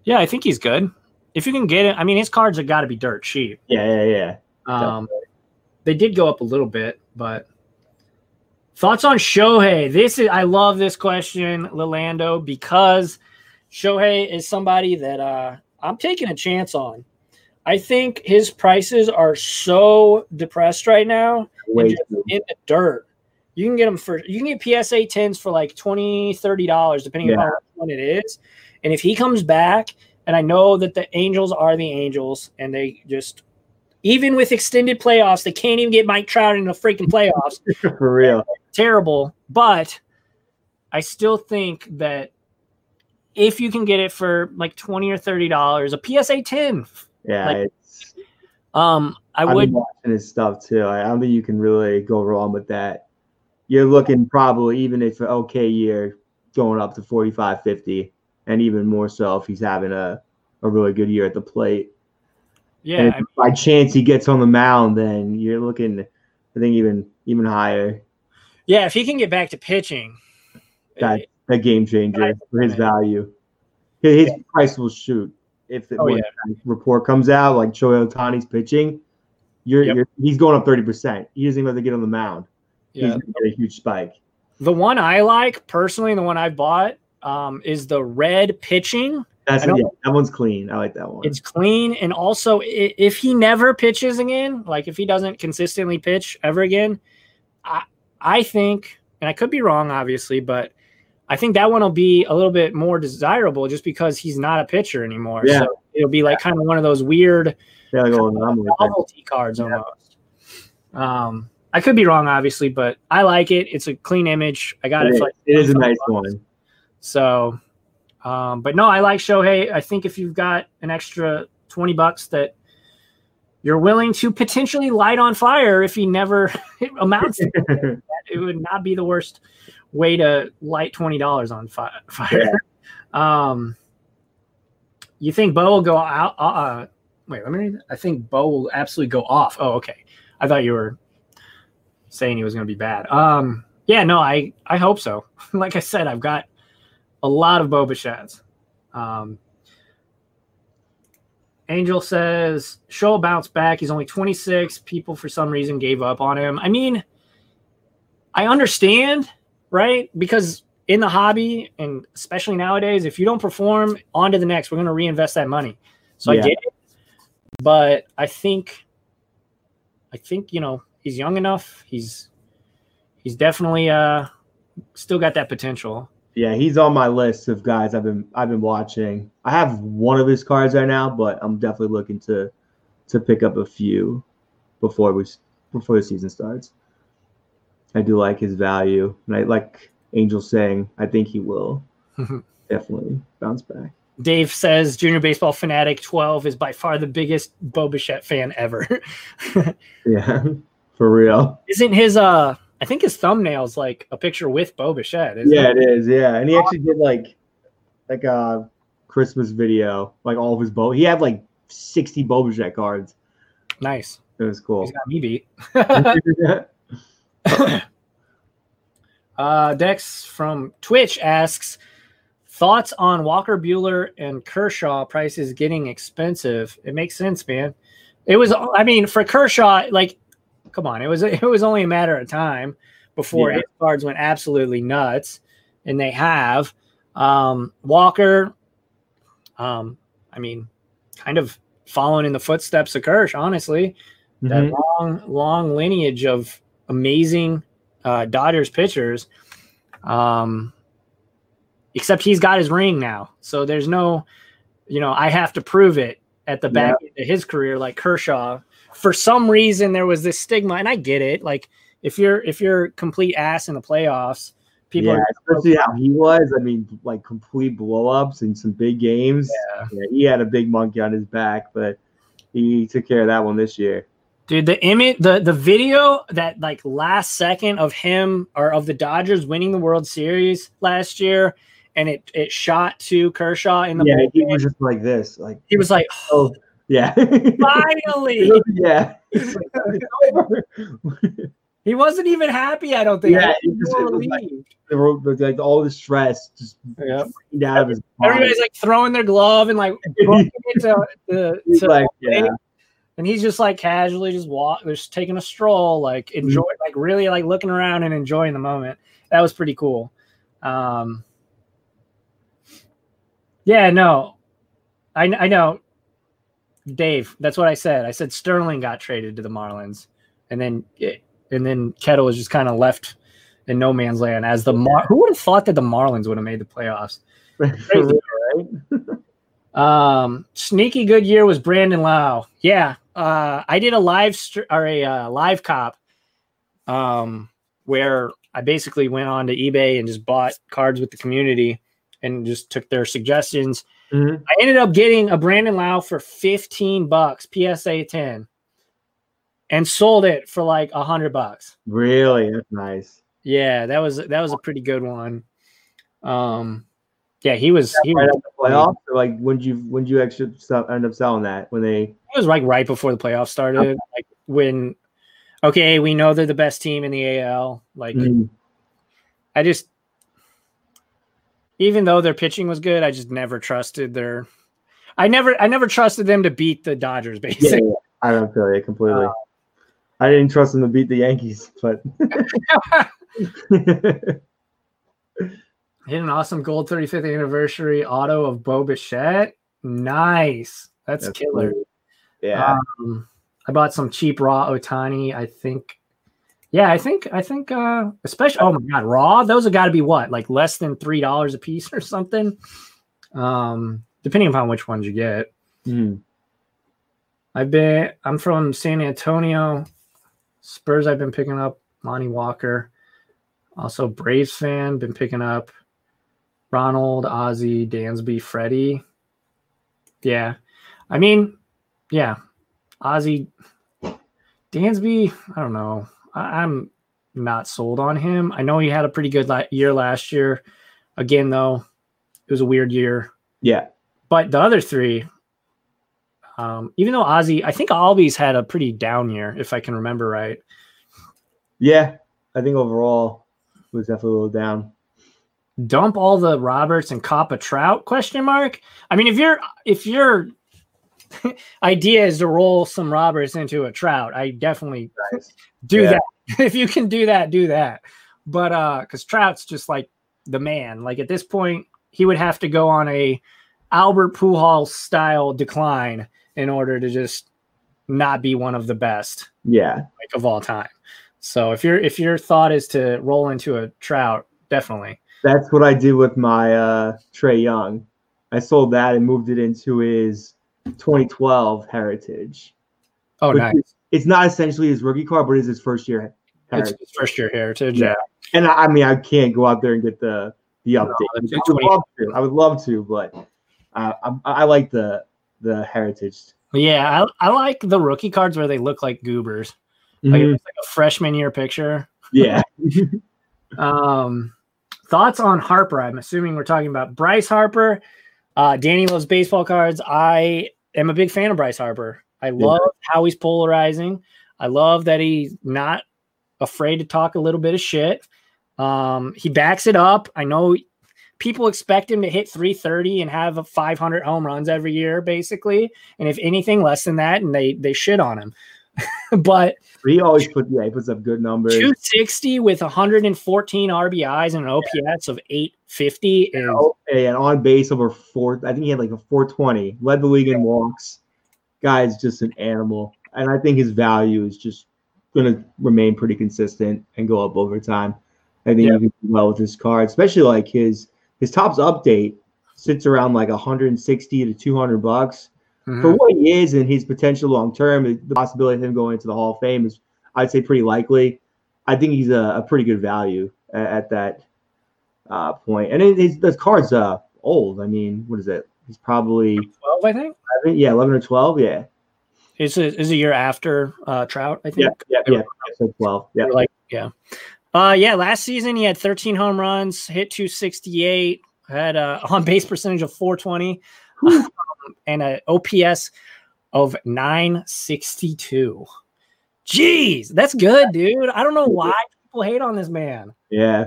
yeah, I think he's good. If you can get it, I mean, his cards have got to be dirt cheap. Yeah, yeah, yeah. Um, they did go up a little bit, but thoughts on Shohei? This is I love this question, Lalando, because Shohei is somebody that uh, I'm taking a chance on. I think his prices are so depressed right now in the dirt. You can get them for you can get PSA 10s for like 20 30 dollars depending Yeah. on what one it is. And if he comes back, and I know that the Angels are the Angels, and they just even with extended playoffs, they can't even get Mike Trout in the freaking playoffs. For real. Terrible. But I still think that if you can get it for like 20 or 30 dollars, a PSA 10, Yeah. Like, um, I would watching his stuff too. I I don't think you can really go wrong with that. You're looking probably even if an okay year going up to 45, 50, and even more so if he's having a, a really good year at the plate. yeah, I if by chance he gets on the mound, then you're looking, I think even even higher. Yeah, if he can get back to pitching, That a game changer for his value. His, his price will shoot if the Oh, yeah. report comes out like Shohei Ohtani's pitching. You're, Yep. you're he's going up thirty percent. He doesn't even have to get on the mound. yeah. He's gonna get a huge spike. The one I like personally, and the one I've bought, um, is the red pitching. That's yeah, that one's clean. I like that one. It's clean, and also if he never pitches again, like if he doesn't consistently pitch ever again, I I think, and I could be wrong, obviously, but I think that one will be a little bit more desirable just because he's not a pitcher anymore. Yeah. So it'll be like kind of one of those weird yeah, like, oh, no, I'm with that. novelty cards almost. Um, I could be wrong, obviously, but I like it. It's a clean image. I got It it. is. like It is a nice bucks. one. So, um, but no, I like Shohei. I think if you've got an extra 20 bucks that you're willing to potentially light on fire if he never amounts, to that, it would not be the worst way to light $20 on fi- fire. Um, you think Bo will go out? Uh, uh, wait, let me. read that. I think Bo will absolutely go off. Oh, okay. I thought you were saying he was going to be bad. Um, yeah, no, I I hope so. like I said, I've got a lot of Bo Bichettes. Um, Angel says show bounce back. He's only 26. People for some reason gave up on him. I mean, I understand, right? Because in the hobby and especially nowadays, if you don't perform, on to the next. We're going to reinvest that money. So Yeah. I get it, but I think, I think you know he's young enough. He's he's definitely uh still got that potential. Yeah, he's on my list of guys I've been I've been watching. I have one of his cards right now, but I'm definitely looking to to pick up a few before we before the season starts. I do like his value, and I like Angel saying I think he will definitely bounce back. Dave says Junior Baseball Fanatic 12 is by far the biggest Bo Bichette fan ever. Yeah, for real. Isn't his uh I think his thumbnail's like a picture with Bo Bichette, isn't Yeah, it? it is. Yeah, and he actually did like like a Christmas video, like all of his bow. He had like sixty Bo Bichette cards. Nice. It was cool. He's got me beat. uh Dex from Twitch asks thoughts on Walker Buehler and Kershaw prices getting expensive. It makes sense, man. It was I mean, for Kershaw, like come on, it was it was only a matter of time before Yeah. his cards went absolutely nuts, and they have. Um, Walker, um, I mean, kind of following in the footsteps of Kersh, honestly. That Mhm. long, long lineage of amazing uh, Dodgers pitchers. Um, except he's got his ring now, so there's no, you know, I have to prove it at the back end of his career, like Kershaw. For some reason, there was this stigma, and I get it. Like if you're if you're complete ass in the playoffs, people yeah, are especially how he was. I mean, like complete blowups in some big games. Yeah. he had a big monkey on his back, but he took care of that one this year. Dude, the image, the the video that like last second of him or of the Dodgers winning the World Series last year, and it it shot to Kershaw in the yeah, bullpen. he was just like this, like He was like, oh yeah, finally. yeah. He wasn't even happy. I don't think. Yeah, I he just- was it like- They were- like all the stress just Yep. out of his body. Everybody's like throwing their glove and like booking it to, to, to- like, yeah, and he's just like casually just walk, just taking a stroll, like Mm-hmm. enjoy, like really like looking around and enjoying the moment. That was pretty cool. Um, yeah, no, I I know, Dave. That's what I said. I said Starling got traded to the Marlins, and then and then Ketel was just kind of left in no man's land as the Mar- who would have thought that the Marlins would have made the playoffs. Right? Um, sneaky good year was Brandon Lowe. Yeah, uh, I did a live str- or a uh, live cop, um, where I basically went on to eBay and just bought cards with the community and just took their suggestions. Mhm. I ended up getting a Brandon Lowe for fifteen bucks, PSA ten, and sold it for like a hundred bucks. Really, that's nice. Yeah, that was that was a pretty good one. Um, yeah, he was he Right was, the playoffs, or like when you when you actually end up selling that when they it was like right before the playoffs started. Like when, okay, we know they're the best team in the AL. Like Mhm. I just, even though their pitching was good, I just never trusted their. I never, I never trusted them to beat the Dodgers. yeah, Basically, yeah, I don't feel you completely. Uh, I didn't trust them to beat the Yankees, but hit an awesome gold 35th anniversary auto of Bo Bichette. Nice, that's, That's killer. cool. yeah, Um, I bought some cheap raw Ohtani. I think, yeah, I think, I think, uh, especially, oh my god, raw. Those have got to be what, like less than three dollars a piece or something. Um, depending upon which ones you get. Mhm. I've been, I'm from San Antonio. Spurs. I've been picking up Lonnie Walker. Also, Braves fan. Been picking up Ronald, Ozzy, Dansby, Freddie. Yeah, I mean, yeah, Ozzy, Dansby. I don't know. I'm not sold on him. I know he had a pretty good la- year last year. Again, though, it was a weird year. yeah, But the other three, um, even though Ozzy, I think Albies had a pretty down year, if I can remember right. yeah. I think overall it was definitely a little down. Dump all the Roberts and cop a Trout? Question mark. I mean, if you're if your idea is to roll some Roberts into a Trout, I definitely do Yeah. that. if you can do that, do that. But uh, because Trout's just like the man. Like at this point, he would have to go on a Albert Pujols style decline in order to just not be one of the best Yeah, like of all time. So if your if your thought is to roll into a Trout, definitely. that's what I did with my uh, Trae Young. I sold that and moved it into his 2012 Heritage. Oh, nice. is- It's not essentially his rookie card, but it's his first year It's his first year heritage. Yeah. Yeah. And I, I mean, I can't go out there and get the the update. that's I would love to. I would love to, but uh, I, I like the the heritage. Yeah, I, I like the rookie cards where they look like goobers. Like Mhm. it's like a freshman year picture. Yeah, Um, thoughts on Harper? I'm assuming we're talking about Bryce Harper. Uh, Danny loves baseball cards. I am a big fan of Bryce Harper. I love how he's polarizing. I love that he's not afraid to talk a little bit of shit. Um, he backs it up. I know people expect him to hit 330 and have 500 home runs every year, basically. And if anything less than that, and they they shit on him. but he always put yeah he puts up good numbers. 260 with 114 RBIs and an OPS of 850 is Oh, and on base over four. I think he had like a 420. Led the league in walks. Guy's just an animal, and I think his value is just going to remain pretty consistent and go up over time. I think Yeah. you can do well with his card, especially like his his Topps update sits around like 160 to 200 bucks. Mhm. for what he is and his potential long term, the possibility of him going into the Hall of Fame is, I'd say, pretty likely. I think he's a, a pretty good value at, at that uh, point. And it, his, the card's uh, old. I mean, what is it? He's probably 12, I think. 11, yeah, eleven or twelve. Yeah, Is it is a year after uh, Trout? I think. yeah, yeah, yeah. So twelve. Yeah, Like yeah. Uh yeah, last season he had 13 home runs, hit 268, had a on base percentage of 420, um, and a OPS of 962. Jeez, that's good, dude. I don't know why people hate on this man. yeah.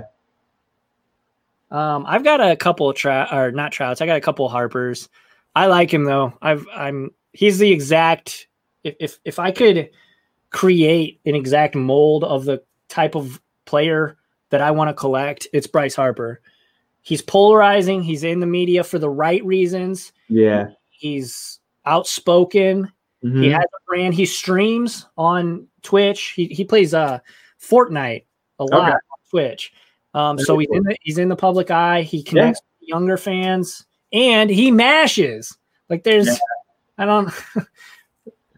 Um, I've got a couple of trout or not trouts. I got a couple of Harpers. I like him though. I've I'm he's the exact if if if I could create an exact mold of the type of player that I want to collect, it's Bryce Harper. He's polarizing, he's in the media for the right reasons. Yeah. He's outspoken. He Mhm. has a brand. He streams on Twitch. He he plays uh Fortnite a lot Okay. on Twitch. Um, Very so he's in the he's in the public eye. He connects with younger fans, and he mashes. Like there's, Yeah. I don't.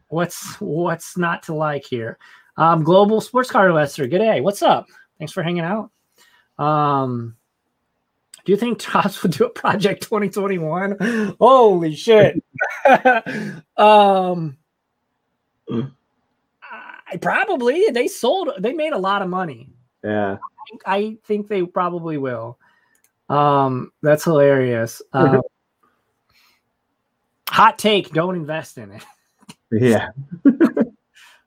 what's what's not to like here? Um, Global Sports Car Investor. Good day. What's up? Thanks for hanging out. Um, do you think Topps would do a project 2021? Holy shit. um I probably they sold they made a lot of money. Yeah. I think they probably will. Um that's hilarious. Um, hot take, don't invest in it. Yeah.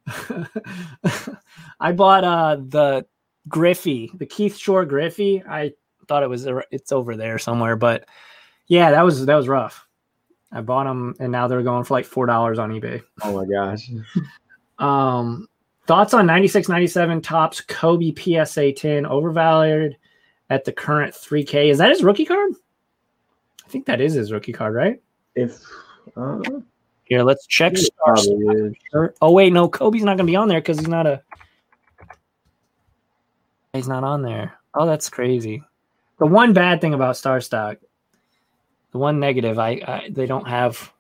I bought uh the Griffey, the Keith Shore Griffey. I thought it was it's over there somewhere, but yeah, that was that was rough. I bought them and now they're going for like four dollars on eBay. Oh my gosh. Um, thoughts on 96 97 Topps Kobe PSA 10 overvalued at the current 3K. Is that his rookie card? I think that is his rookie card, right? If uh, Here, let's check. Oh wait, no, Kobe's not gonna be on there because he's not a. He's not on there. Oh, that's crazy. The one bad thing about Star Stock, the one negative, I, I they don't have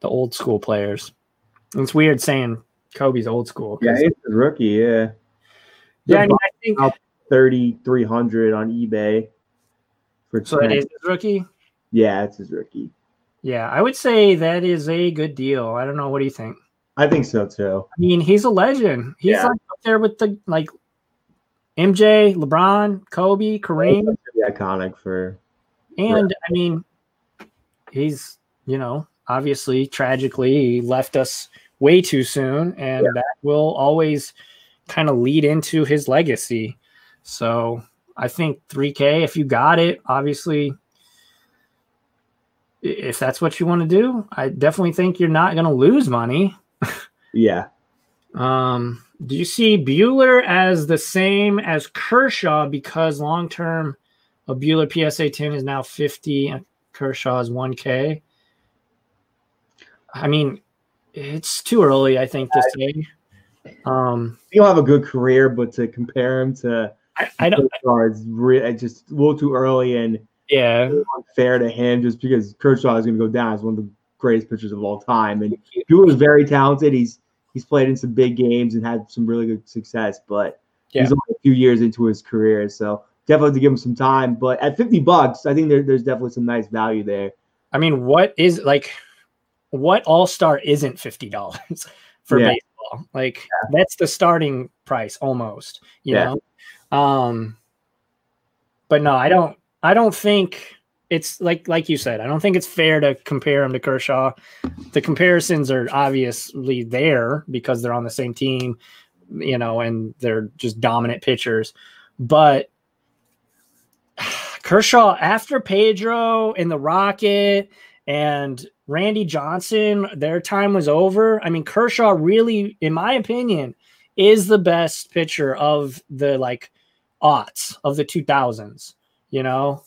the old school players. It's weird saying Kobe's old school. Yeah, it's a rookie. Yeah. yeah. I, mean, I think thirty three hundred on eBay. For so. That 10. is his rookie. Yeah, it's his rookie. Yeah, I would say that is a good deal. I don't know. What do you think? I think so too. I mean, he's a legend. He's Yeah. like up there with the like MJ, LeBron, Kobe, Kareem, iconic for. and I mean, he's you know obviously tragically he left us way too soon, and Yeah. that will always kind of lead into his legacy. So I think 3K, if you got it, obviously. If that's what you want to do, I definitely think you're not going to lose money. Yeah. Um, do you see Buehler as the same as Kershaw because long term a Buehler PSA 10 is now 50 and Kershaw is 1K? I mean, it's too early, I think, to say. Um, He'll have a good career, but to compare him to I, I don't, Kershaw is re- it's just a little too early and yeah. unfair to him just because Kershaw is going to go down as one of the greatest pitchers of all time. And Buehler is very talented. He's he's played in some big games and had some really good success, but Yeah. he's only a few years into his career, so definitely have to give him some time. But at fifty bucks, I think there, there's definitely some nice value there. I mean, what is like, what all star isn't $50 for Yeah. baseball? Like, that's the starting price almost, you Yeah. know? Um, but no, I don't. I don't think it's like like you said. I don't think it's fair to compare him to Kershaw. The comparisons are obviously there because they're on the same team, you know, and they're just dominant pitchers. But Kershaw after Pedro and the Rocket and Randy Johnson, their time was over. I mean, Kershaw really, in my opinion, is the best pitcher of the like aughts of the 2000s, you know,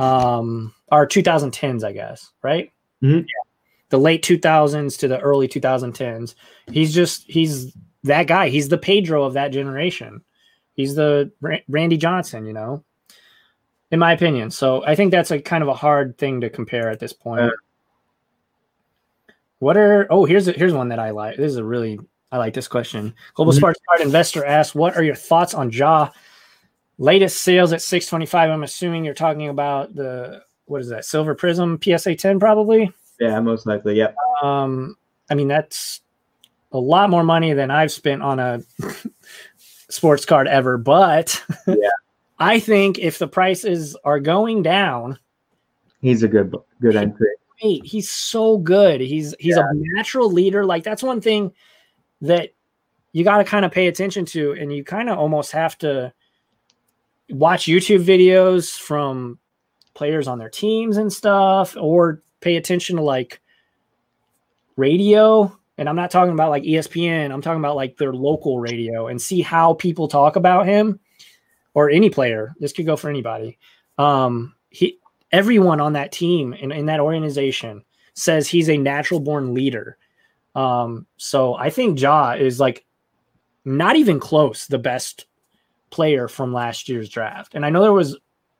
um, or 2010s, I guess, right? Mhm. Yeah. The late 2000s to the early 2010s. He's just, he's that guy. He's the Pedro of that generation. He's the Randy Johnson, you know, in my opinion. So I think that's a kind of a hard thing to compare at this point. What are oh here's a, here's one that I like. This is a really I like this question. Global Mhm. Sparks Card Investor asks, "What are your thoughts on Jaw latest sales at 625?" I'm assuming you're talking about the what is that Silver Prism PSA 10 probably. Yeah, most likely. Yep. Um, I mean that's a lot more money than I've spent on a sports card ever, but Yeah. I think if the prices are going down, He's a good good entry. great. He's so good. He's he's a natural leader. Like that's one thing that you got to kind of pay attention to, and you kind of almost have to watch YouTube videos from players on their teams and stuff, or pay attention to like radio. And I'm not talking about like ESPN. I'm talking about like their local radio and see how people talk about him or any player. This could go for anybody. Um, he everyone on that team and in that organization says he's a natural born leader. Um, so I think Ja is like not even close the best player from last year's draft. And I know there was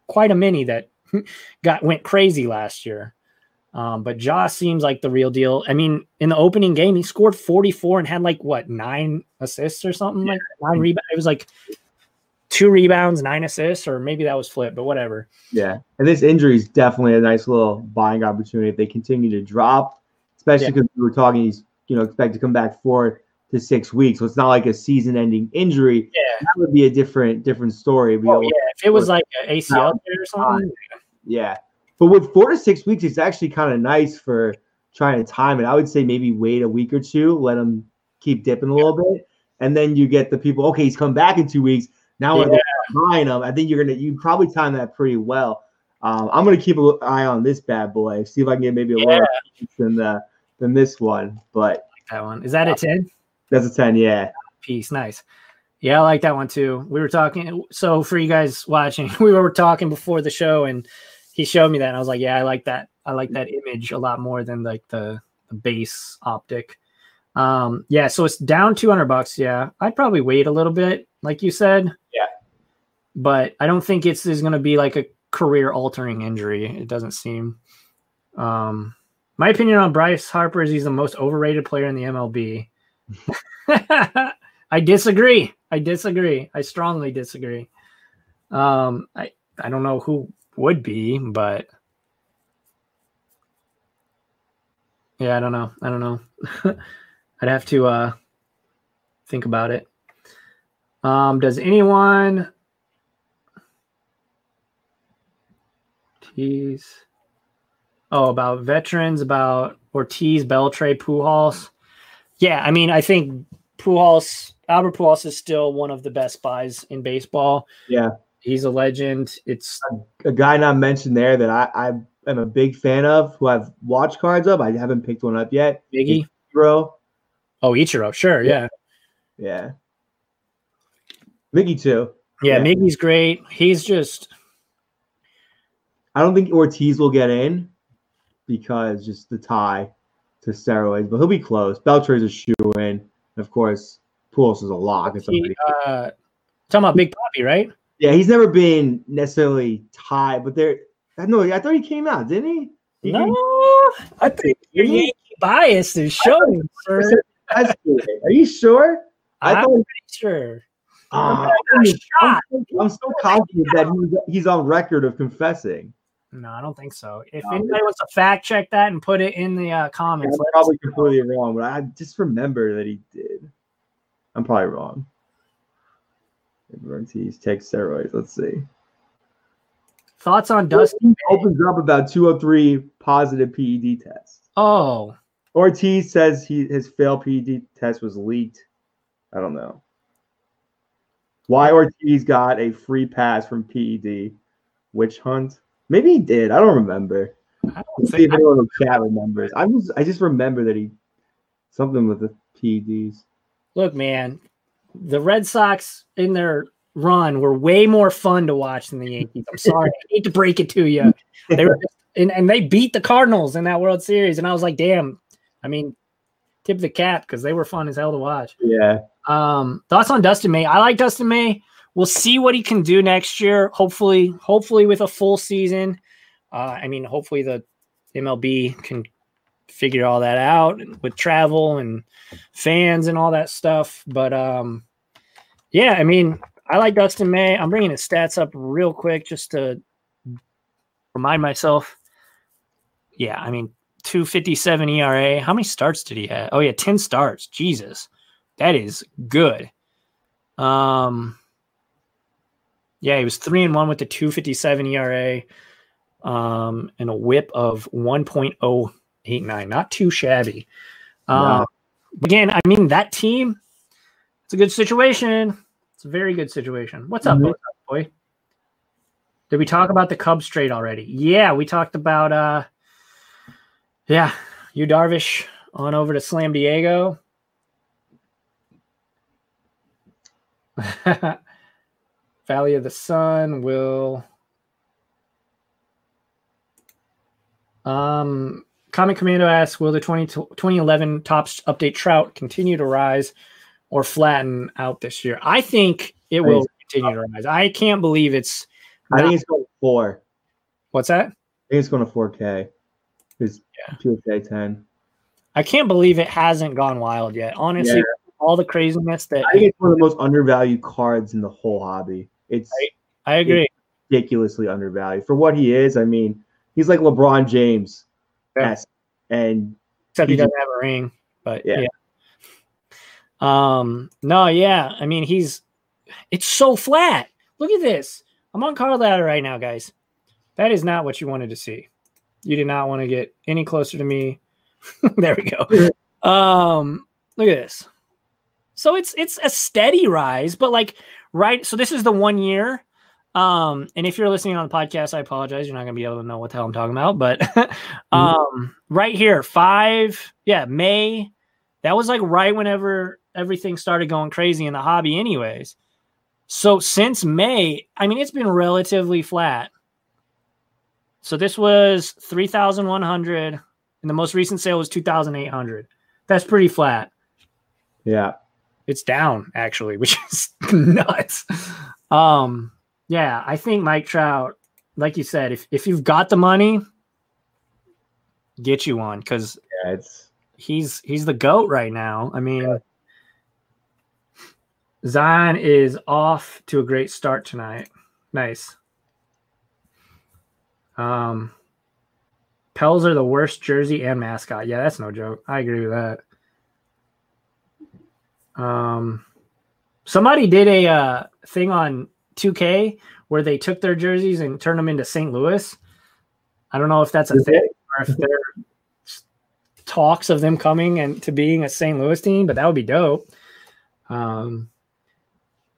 quite a many that got went crazy last year. Um, but Josh seems like the real deal. I mean, in the opening game, he scored 44 and had like what nine assists or something like nine rebounds. It was like two rebounds, nine assists, or maybe that was flip, but whatever. Yeah, and this injury is definitely a nice little buying opportunity if they continue to drop, especially Yeah. because we were talking he's you know expect to come back four to six weeks, so it's not like a season-ending injury. Yeah. That would be a different different story. Oh, yeah. If it was like an ACL or something, yeah. But with four to six weeks, it's actually kind of nice for trying to time it. I would say maybe wait a week or two, let him keep dipping a little bit, and then you get the people. Okay, he's come back in two weeks. Now we're buying him. I think you're gonna you probably time that pretty well. Um, I'm gonna keep an eye on this bad boy. See if I can get maybe a little than the than this one. But that one. Is that a 10? That's a ten. Yeah. Piece. Nice. Yeah, I like that one too. We were talking. So for you guys watching, we were talking before the show and he showed me that. And I was like, yeah, I like that. I like that image a lot more than like the, the base optic. Um, yeah, so it's down 200 bucks. Yeah, I'd probably wait a little bit, like you said. Yeah. But I don't think it's is going to be like a career altering injury. It doesn't seem. Um, my opinion on Bryce Harper is he's the most overrated player in the MLB. I disagree. I disagree. I strongly disagree. Um, I I don't know who would be, but yeah, I don't know. I don't know. I'd have to uh think about it. Um, does anyone tease? Oh, about veterans, about Ortiz, Beltre, Pujols. Yeah, I mean, I think Pujols, Albert Pujols is still one of the best buys in baseball. Yeah. He's a legend. It's A guy not mentioned there that I, I am a big fan of, who I've watched cards of. I haven't picked one up yet. Biggie. Bro. Oh, Ichiro, sure, yeah. Yeah. Mickey too. Yeah, Yeah. Miggy's great. He's just I don't think Ortiz will get in because just the tie to steroids, but he'll be close. Beltre's a shoe in. Of course, Pujols is a lock. It's he, uh talking about Big Poppy, right? Yeah, he's never been necessarily tied, but there. I know. I thought he came out, didn't he? He No, came- I think your Yankee bias is showing, sir. Are you sure? I I'm thought. pretty sure. Got I'm, I'm so confident that he's, he's on record of confessing. No, I don't think so. If No. anybody wants to fact check that and put it in the uh, I'm comments, us probably know. completely wrong, but I just remember that he did. I'm probably wrong. Ortiz takes steroids. Let's see. thoughts on Dustin. opens up about 203 positive PED tests. Oh, Ortiz says he his failed PED test was leaked. I don't know. Why Ortiz got a free pass from PED witch hunt? Maybe he did. I don't remember. I don't see if anyone in the chat remembers. I just I just remember that he something with the PEDs. look, man, the Red Sox in their run were way more fun to watch than the Yankees. I'm sorry, I hate to break it to you. They were, and, and they beat the Cardinals in that World Series, and I was like, damn. I mean, tip the cap because they were fun as hell to watch. Yeah. Um, thoughts on Dustin May? I like Dustin May. We'll see what he can do next year. Hopefully, hopefully with a full season. Uh, I mean, hopefully the MLB can figure all that out with travel and fans and all that stuff. But um, yeah, I mean, I like Dustin May. I'm bringing his stats up real quick just to remind myself. Yeah, I mean, 257 ERA. How many starts did he have? Oh yeah, 10 starts. Jesus. That is good. Um yeah, he was 3 and 1 with the 257 ERA um and a whip of 1.089. Not too shabby. Um No. again, I mean that team it's a good situation. It's a very good situation. What's up, Mhm. boy? Did we talk about the Cubs trade already? Yeah, we talked about uh yeah, you Darvish on over to Slam Diego. Valley of the Sun will um Comic Commando asks, will the 20, 2011 Topps update trout continue to rise or flatten out this year? I think it will continue to rise. I can't believe it's I not- think it's going to four. what's that? I think it's going to 4K. It's Yeah. PSA 10. I can't believe it hasn't gone wild yet. Honestly, Yeah. all the craziness that I think it's one of the most undervalued cards in the whole hobby. It's I agree. ridiculously undervalued for what he is. I mean, he's like LeBron James, Yeah. and Except he doesn't have a ring. But yeah. Yeah. Um, no, yeah. I mean, he's it's so flat. Look at this. I'm on card ladder right now, guys. That is not what you wanted to see. You did not want to get any closer to me. there we go. Um, look at this. So it's it's a steady rise, but like right. So this is the one year. Um, and if you're listening on the podcast, I apologize. You're not gonna be able to know what the hell I'm talking about. But um, right here, five, yeah, May. That was like right whenever everything started going crazy in the hobby, anyways. So since May, I mean, it's been relatively flat. So this was 3,100, and the most recent sale was 2,800. That's pretty flat. yeah, It's down actually, which is nuts. Um, yeah, I think Mike Trout, like you said, if if you've got the money, get you one because yeah, it's he's he's the goat right now. I mean, Zion is off to a great start tonight. Nice. Um, Pels are the worst jersey and mascot. Yeah, that's no joke. I agree with that. Um, somebody did a uh, thing on 2K where they took their jerseys and turned them into St. Louis. I don't know if that's a thing or if there are talks of them coming and to being a St. Louis team, but that would be dope. Um,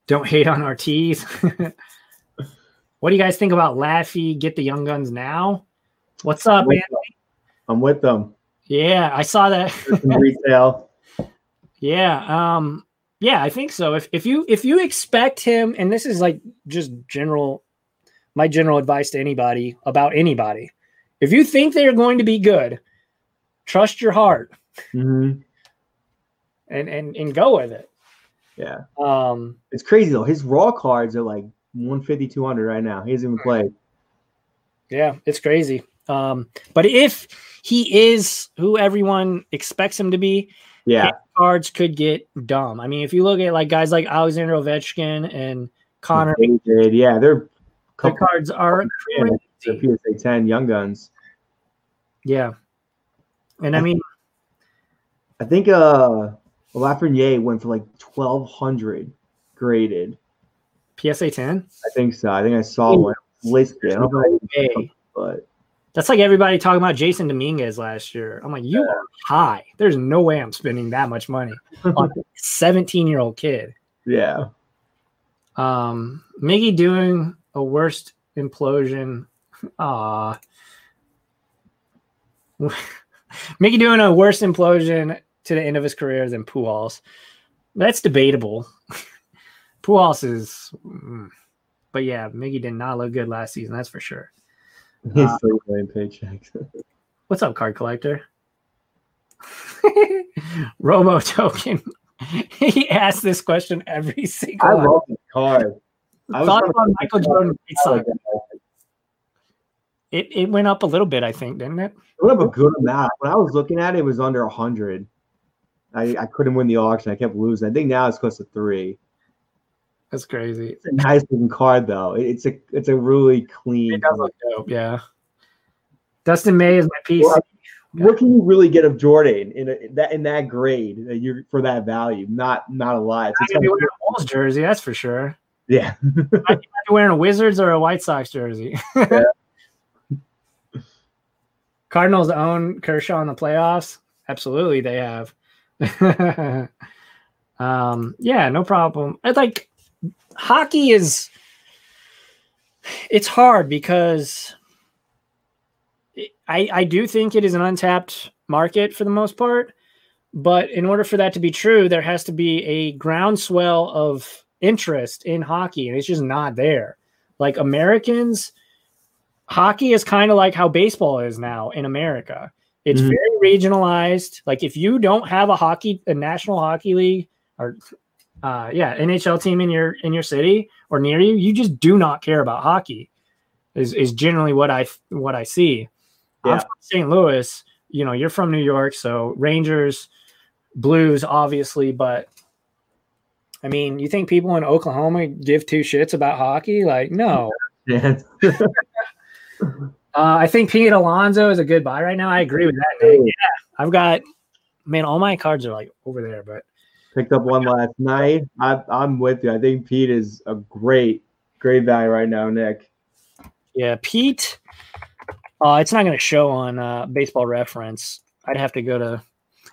don't hate on our tees. what do you guys think about Laffy? Get the young guns now. What's up, man? I'm with them. Yeah, I saw that. Retail. Yeah, um, yeah, I think so. If if you if you expect him, and this is like just general, my general advice to anybody about anybody. If you think they are going to be good, trust your heart hmm and and and go with it. Yeah, Um, it's crazy though. His raw cards are like 150, 200 right now. He hasn't even played. yeah, it's crazy. Um, but if he is who everyone expects him to be, Yeah, cards could get dumb. I mean, if you look at like guys like Alexander Ovechkin and Connor McDavid, yeah, they're the cards are Yeah, crazy. PSA 10 young guns. Yeah, and I mean, I think uh Lafreniere went for like 1200 graded. PSA ten. I think so. I think I saw one listed. I don't know, but that's like everybody talking about Jasson Dominguez last year. I'm like, you are high. There's no way I'm spending that much money on a 17 year old kid. yeah. Um, Miggy doing a worst implosion. Ah, Miggy doing a worse implosion to the end of his career than Pujols. That's debatable. Pujols is, mm. but yeah, Miggy did not look good last season. That's for sure. He's Uh, three million paychecks. What's up, card collector? Robo token. he asks this question every single. Time. I love the card. I trying on Michael Jordan? White I like It it went up a little bit, I think, didn't it? It went up a good amount. When I was looking at it, it was under hundred. I, I couldn't win the auction. I kept losing. I think now it's close to three. That's crazy. It's a nice looking card though. It's a it's a really clean. It does look dope, yeah. Dustin May is my piece. Well, What can you really get of Jordan in a, that in that grade that you're for that value? Not not a lot. It's gonna be wearing a Bulls jersey, that's for sure. yeah. I'd be wearing a Wizards or a White Sox jersey. Yeah. Cardinals own Kershaw in the playoffs. Absolutely, they have. um, yeah, no problem. I like hockey is it's hard because I I do think it is an untapped market for the most part, but in order for that to be true, there has to be a groundswell of interest in hockey, and it's just not there. Like Americans, hockey is kind of like how baseball is now in America. It's Mhm. very regionalized. Like if you don't have a hockey, a national hockey league, or uh, yeah, NHL team in your in your city or near you, you just do not care about hockey. Is is generally what I what I see. I'm from St. Louis. You know, you're from New York, so Rangers, Blues, obviously, but I mean, you think people in Oklahoma give two shits about hockey? Like, no. Yeah. Uh, I think Pete Alonso is a good buy right now. I agree with that. Yeah, I've got man, all my cards are like over there, but Picked up one last night. I, I'm with you. I think Pete is a great, great value right now, Nick. yeah, Pete. Uh, it's not going to show on uh, Baseball Reference. I'd have to go to.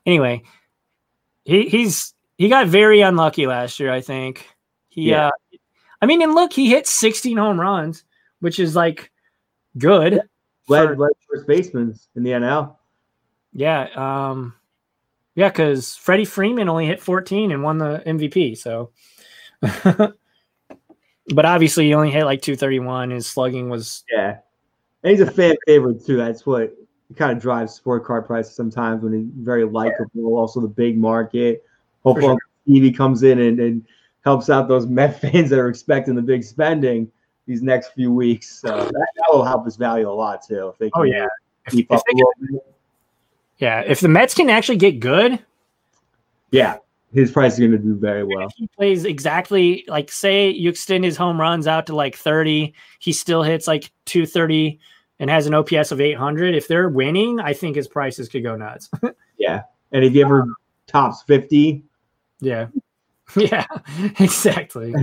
Anyway, he he's he got very unlucky last year. I think he. Yeah. Uh, I mean, and look, he hit 16 home runs, which is like good. Led, for- led first baseman in the NL. Yeah, um, yeah, because Freddie Freeman only hit 14 and won the MVP. So, but obviously, he only hit like 231. His slugging was Yeah. And he's a fan favorite too. That's what kind of drives sport card prices sometimes when he's very likable. Also, the big market. Hopefully, sure. Stevie comes in and, and helps out those Met fans that are expecting the big spending these next few weeks. So that, that will help his value a lot too. If they Oh, yeah. if, keep if up they a can- little bit. Yeah. If the Mets can actually get good, Yeah, his price is going to do very well. if he plays exactly like say you extend his home runs out to like 30, he still hits like 230 and has an OPS of 800. If they're winning, I think his prices could go nuts. Yeah, and if you ever tops fifty, yeah. Yeah, exactly.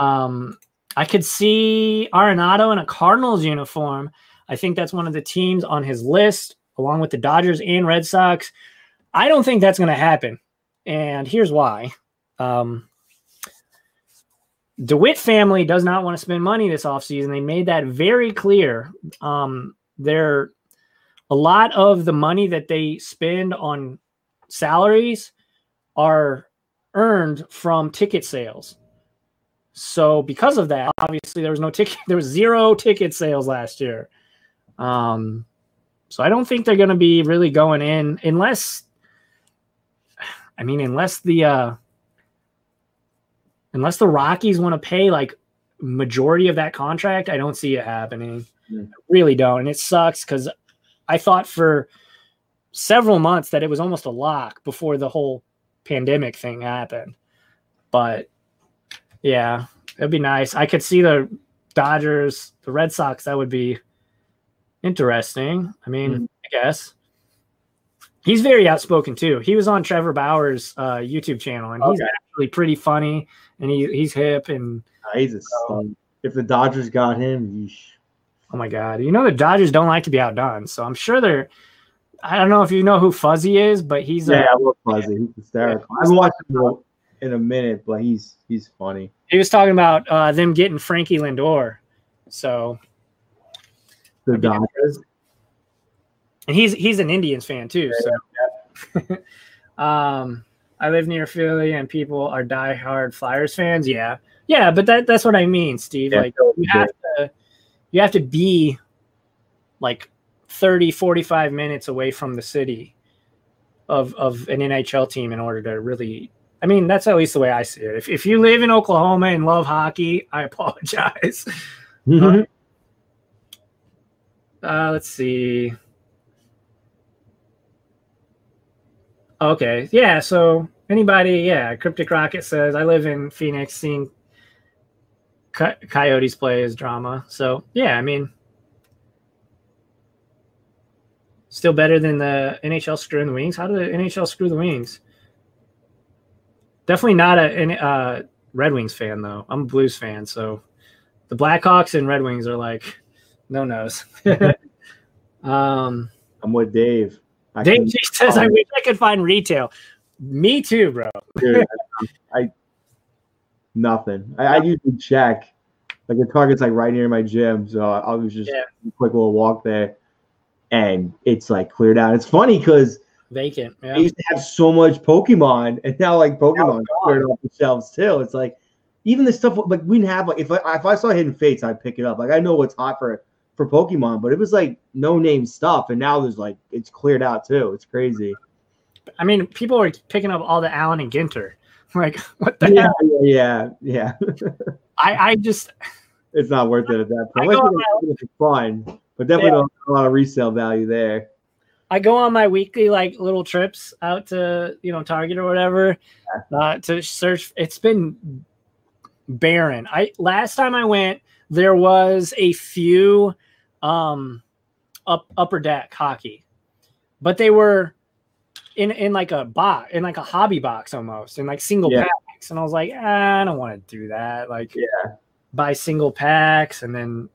Um, I could see Arenado in a Cardinals uniform. I think that's one of the teams on his list, along with the Dodgers and Red Sox. I don't think that's going to happen, and here's why. Um, DeWitt family does not want to spend money this offseason. They made that very clear. Um, they're a lot of the money that they spend on salaries are earned from ticket sales. So because of that, obviously there was no ticket, there was zero ticket sales last year. Um, so I don't think they're going to be really going in unless, I mean, unless the uh, unless the Rockies want to pay like majority of that contract, I don't see it happening. Mm. I really don't, and it sucks because I thought for several months that it was almost a lock before the whole pandemic thing happened. But yeah, it'd be nice. I could see the Dodgers, the Red Sox. That would be interesting. I mean, Mhm. I guess he's very outspoken too. He was on Trevor Bauer's uh, YouTube channel, and he's actually pretty funny, and he, he's hip. And he's a stud. If the Dodgers got him, yeesh. oh my god, you know the Dodgers don't like to be outdone, so I'm sure they're. I don't know if you know who Fuzzy is, but he's yeah, a, I love Fuzzy. He's hysterical. I haven't watched him in a minute, but he's he's funny. he was talking about uh, them getting Frankie Lindor. So The Dodgers. and he's he's an Indians fan too. So, um, I live near Philly, and people are diehard Flyers fans. Yeah, yeah, but that that's what I mean, Steve. Yeah, like you have to you have to be like 30, 45 minutes away from the city of of an NHL team in order to really. I mean, that's at least the way I see it. If if you live in Oklahoma and love hockey, I apologize. Uh, let's see. Okay, yeah. So anybody, yeah. Cryptic Rocket says I live in Phoenix, seeing Co- Coyotes play is drama. So yeah, I mean, still better than the NHL screwing the wings. How did the NHL screw the wings? Definitely not a uh, Red Wings fan though. I'm a Blues fan, so the Blackhawks and Red Wings are like no nos. um, I'm with Dave. I Dave G says, "I wish I could find retail." Me too, bro. Dude, I, I- nothing. I, I usually check. Like the Target's like right near my gym, so I was just Yeah. a quick little walk there, and it's like cleared out. It's funny because Vacant. I Yeah. used to have so much Pokemon, and now like Pokemon it's cleared off the shelves too. It's like even the stuff like we didn't have like if I if I saw Hidden Fates, I'd pick it up. Like I know what's hot for for Pokemon, but it was like no name stuff, and now there's like it's cleared out too. It's crazy. I mean, people are picking up all the Allen and Ginter. Like, what the Yeah, hell? yeah, yeah. yeah. I, I just, it's not worth it at that point. Unless go you're gonna get it for fun, but definitely Yeah. a lot of resale value there. I go on my weekly like little trips out to you know Target or whatever uh, to search. It's been barren. I last time I went, there was a few um up upper deck hockey, but they were in in like a box in like a hobby box almost in like single Yeah. packs, and I was like, ah, I don't want to do that. Like, Yeah. buy single packs and then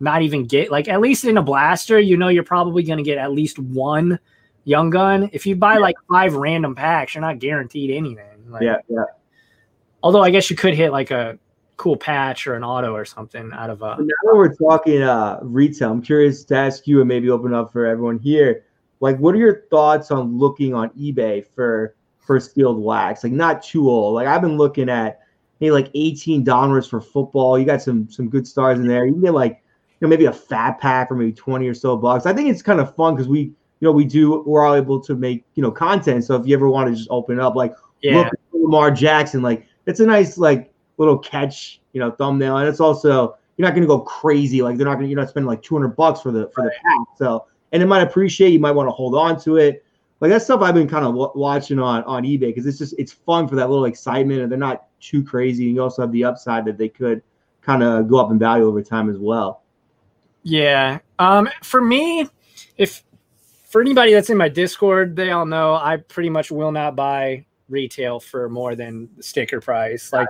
not even get like at least in a blaster, you know you're probably gonna get at least one young gun. If you buy Yeah. like five random packs, you're not guaranteed anything. Like, Yeah, yeah. Although I guess you could hit like a cool patch or an auto or something out of a Now that we're talking uh, retail, I'm curious to ask you and maybe open up for everyone here. Like, what are your thoughts on looking on eBay for for sealed wax? Like, not too old. Like, I've been looking at maybe like 18 dollars for football. You got some some good stars in there. You can get like you know maybe a fat pack for maybe 20 or so bucks. I think it's kind of fun because we you know we do we're all able to make you know content. So if you ever want to just open up, like yeah. look at Lamar Jackson. Like it's a nice like little catch, you know, thumbnail, and it's also you're not going to go crazy. Like they're not going to you're not spending like 200 bucks for the for the pack. So and it might appreciate. You might want to hold on to it. Like that's stuff I've been kind of w- watching on on eBay because it's just it's fun for that little excitement, and they're not too crazy. And you also have the upside that they could kind of go up in value over time as well. Yeah. Um, for me, if for anybody that's in my Discord, they all know I pretty much will not buy retail for more than the sticker price. Like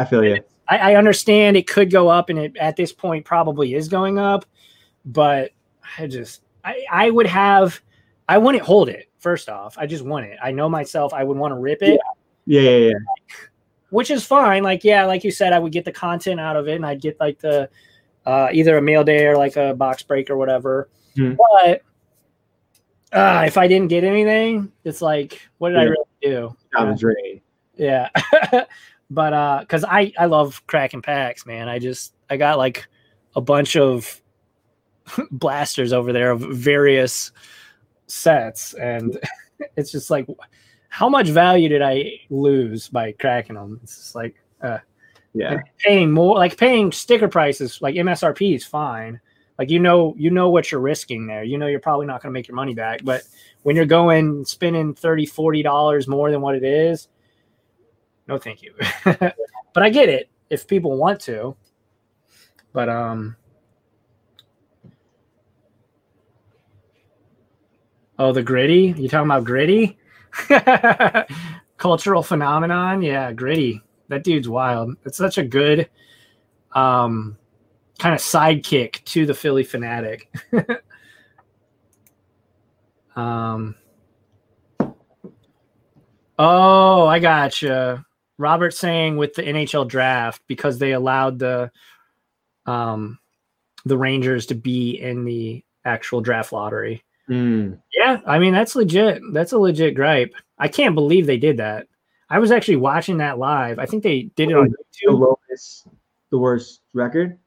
I feel you. I, I understand it could go up and it at this point probably is going up, but I just I, I would have I wouldn't hold it first off. I just want it. I know myself I would want to rip it, Yeah, yeah, yeah. which is fine. Like, yeah, like you said, I would get the content out of it and I'd get like the uh either a mail day or like a box break or whatever. Hmm. But uh if I didn't get anything, it's like, what did I really do? Down the drain. Yeah. but uh cuz I I love cracking packs, man. I just I got like a bunch of blasters over there of various sets and it's just like how much value did I lose by cracking them? It's just like Yeah, and paying more like paying sticker prices like MSRP is fine. Like you know you know what you're risking there. You know you're probably not going to make your money back, but when you're going spending 30 40 dollars more than what it is, no thank you. but I get it if people want to. But um Oh, the gritty? You talking about gritty? Cultural phenomenon? Yeah, gritty that dude's wild. It's such a good um kind of sidekick to the Phillie Phanatic. um Oh, I gotcha. Robert saying with the NHL draft because they allowed the um the Rangers to be in the actual draft lottery. Mm. Yeah, I mean that's legit. That's a legit gripe. I can't believe they did that. I was actually watching that live. I think they did it on the YouTube. lowest, the worst record.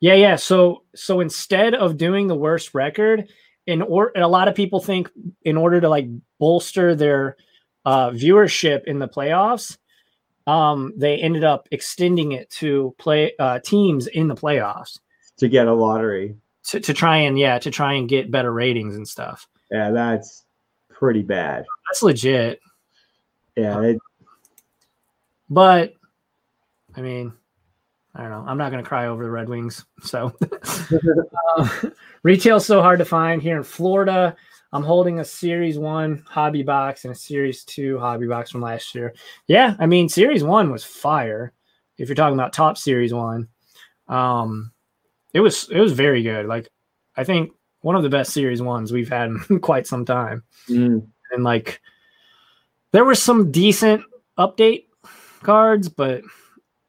Yeah, yeah. So so instead of doing the worst record, in or and a lot of people think in order to like bolster their uh, viewership in the playoffs, um, they ended up extending it to play uh, teams in the playoffs. to get a lottery. to, to try and yeah to try and get better ratings and stuff. Yeah, that's pretty bad. That's legit. Yeah, it, But I mean, I don't know. I'm not going to cry over the Red Wings. So uh, retail's so hard to find here in Florida. I'm holding a Series One hobby box and a Series Two hobby box from last year. Yeah, I mean, Series One was fire. If you're talking about Topps Series One, um, it was it was very good. Like, I think one of the best Series Ones we've had in quite some time mm, and like there were some decent update cards, but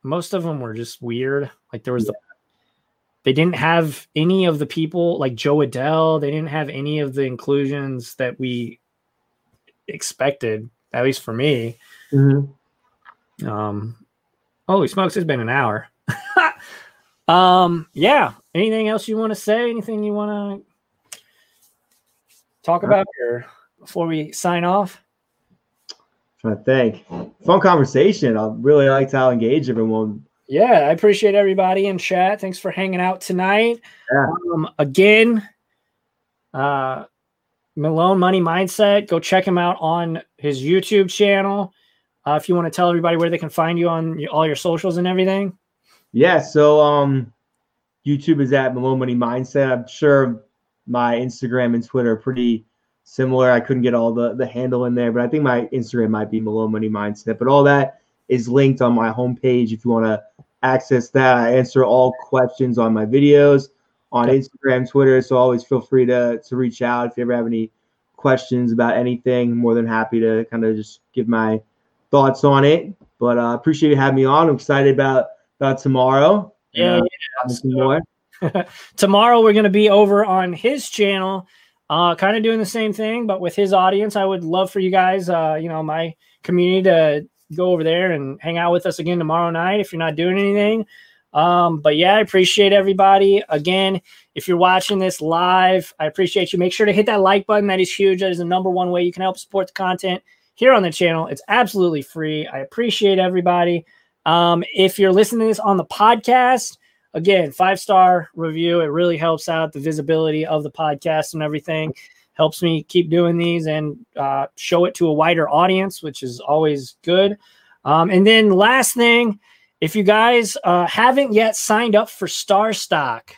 most of them were just weird. Like there was the they didn't have any of the people like Jo Adell. They didn't have any of the inclusions that we expected, at least for me. mhm. Um, holy smokes, it's been an hour. um, yeah. Anything else you want to say? Anything you want to talk about here before we sign off? trying to think. Fun conversation. I really liked how engaged everyone. Yeah, I appreciate everybody in chat. Thanks for hanging out tonight. Yeah. Um, again, uh, Malone Money Mindset. Go check him out on his YouTube channel. Uh, if you want to tell everybody where they can find you on your, all your socials and everything. Yeah, so um, YouTube is at Malone Money Mindset. I'm sure my Instagram and Twitter are pretty similar. I couldn't get all the the handle in there, but I think my Instagram might be Malone Money Mindset. But all that is linked on my homepage if you want to access that. I answer all questions on my videos on Instagram, Twitter. So always feel free to to reach out if you ever have any questions about anything. more than happy to kind of just give my thoughts on it. But uh, appreciate you having me on. I'm excited about about tomorrow. Yeah, uh, some more. tomorrow we're going to be over on his channel uh kind of doing the same thing but with his audience i would love for you guys uh you know my community to go over there and hang out with us again tomorrow night if you're not doing anything. Um but yeah i appreciate everybody. Again if you're watching this live i appreciate you. Make sure to hit that like button. That is huge. That is the number one way you can help support the content here on the channel. It's absolutely free. I appreciate everybody. Um if you're listening to this on the podcast again five star review. It really helps out the visibility of the podcast and everything helps me keep doing these and uh, show it to a wider audience which is always good um, and then last thing if you guys uh, haven't yet signed up for star stock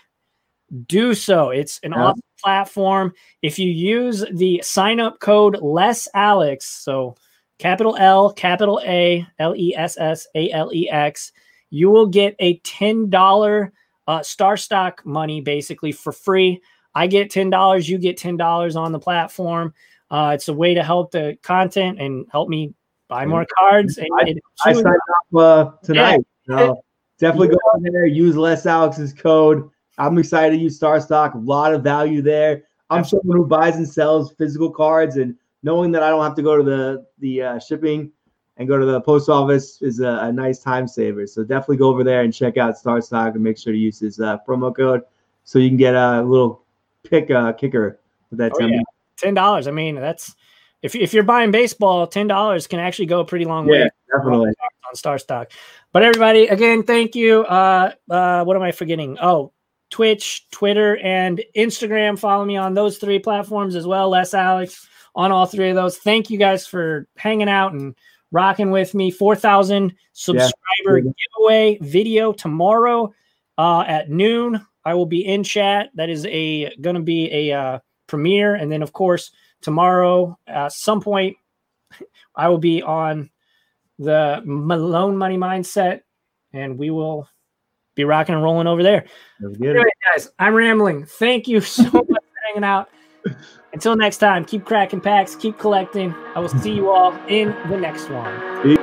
do so it's an Yeah. awesome platform if you use the sign up code less alex so capital l capital a l e s s a l e x you will get a $10 uh, star stock money basically for free. I get $10, you get $10 on the platform. Uh, it's a way to help the content and help me buy more cards. And I- I signed up uh, tonight. So definitely go on there, use Les Alex's code. I'm excited to use Star Stock. A lot of value there. I'm someone who buys and sells physical cards, and knowing that I don't have to go to the the uh, shipping and go to the post office is a, a nice time saver. So definitely go over there and check out Star Stock and make sure to use his uh, promo code so you can get a little pick uh, kicker with that Oh, 10 yeah. ten dollars. I mean, that's if if you're buying baseball, ten dollars can actually go a pretty long way. Definitely. on Star Stock. But everybody, again, thank you. Uh, uh, what am I forgetting? Oh, Twitch, Twitter, and Instagram. Follow me on those three platforms as well. Les Alex on all three of those. Thank you guys for hanging out and rocking with me. Four thousand subscriber Yeah. giveaway video tomorrow uh, at noon. I will be in chat. That is a going to be a uh, premiere, and then of course tomorrow at some point I will be on the Malone Money Mindset, and we will be rocking and rolling over there. Anyway, guys, I'm rambling. Thank you so much for hanging out. Until next time, keep cracking packs, keep collecting. I will see you all in the next one.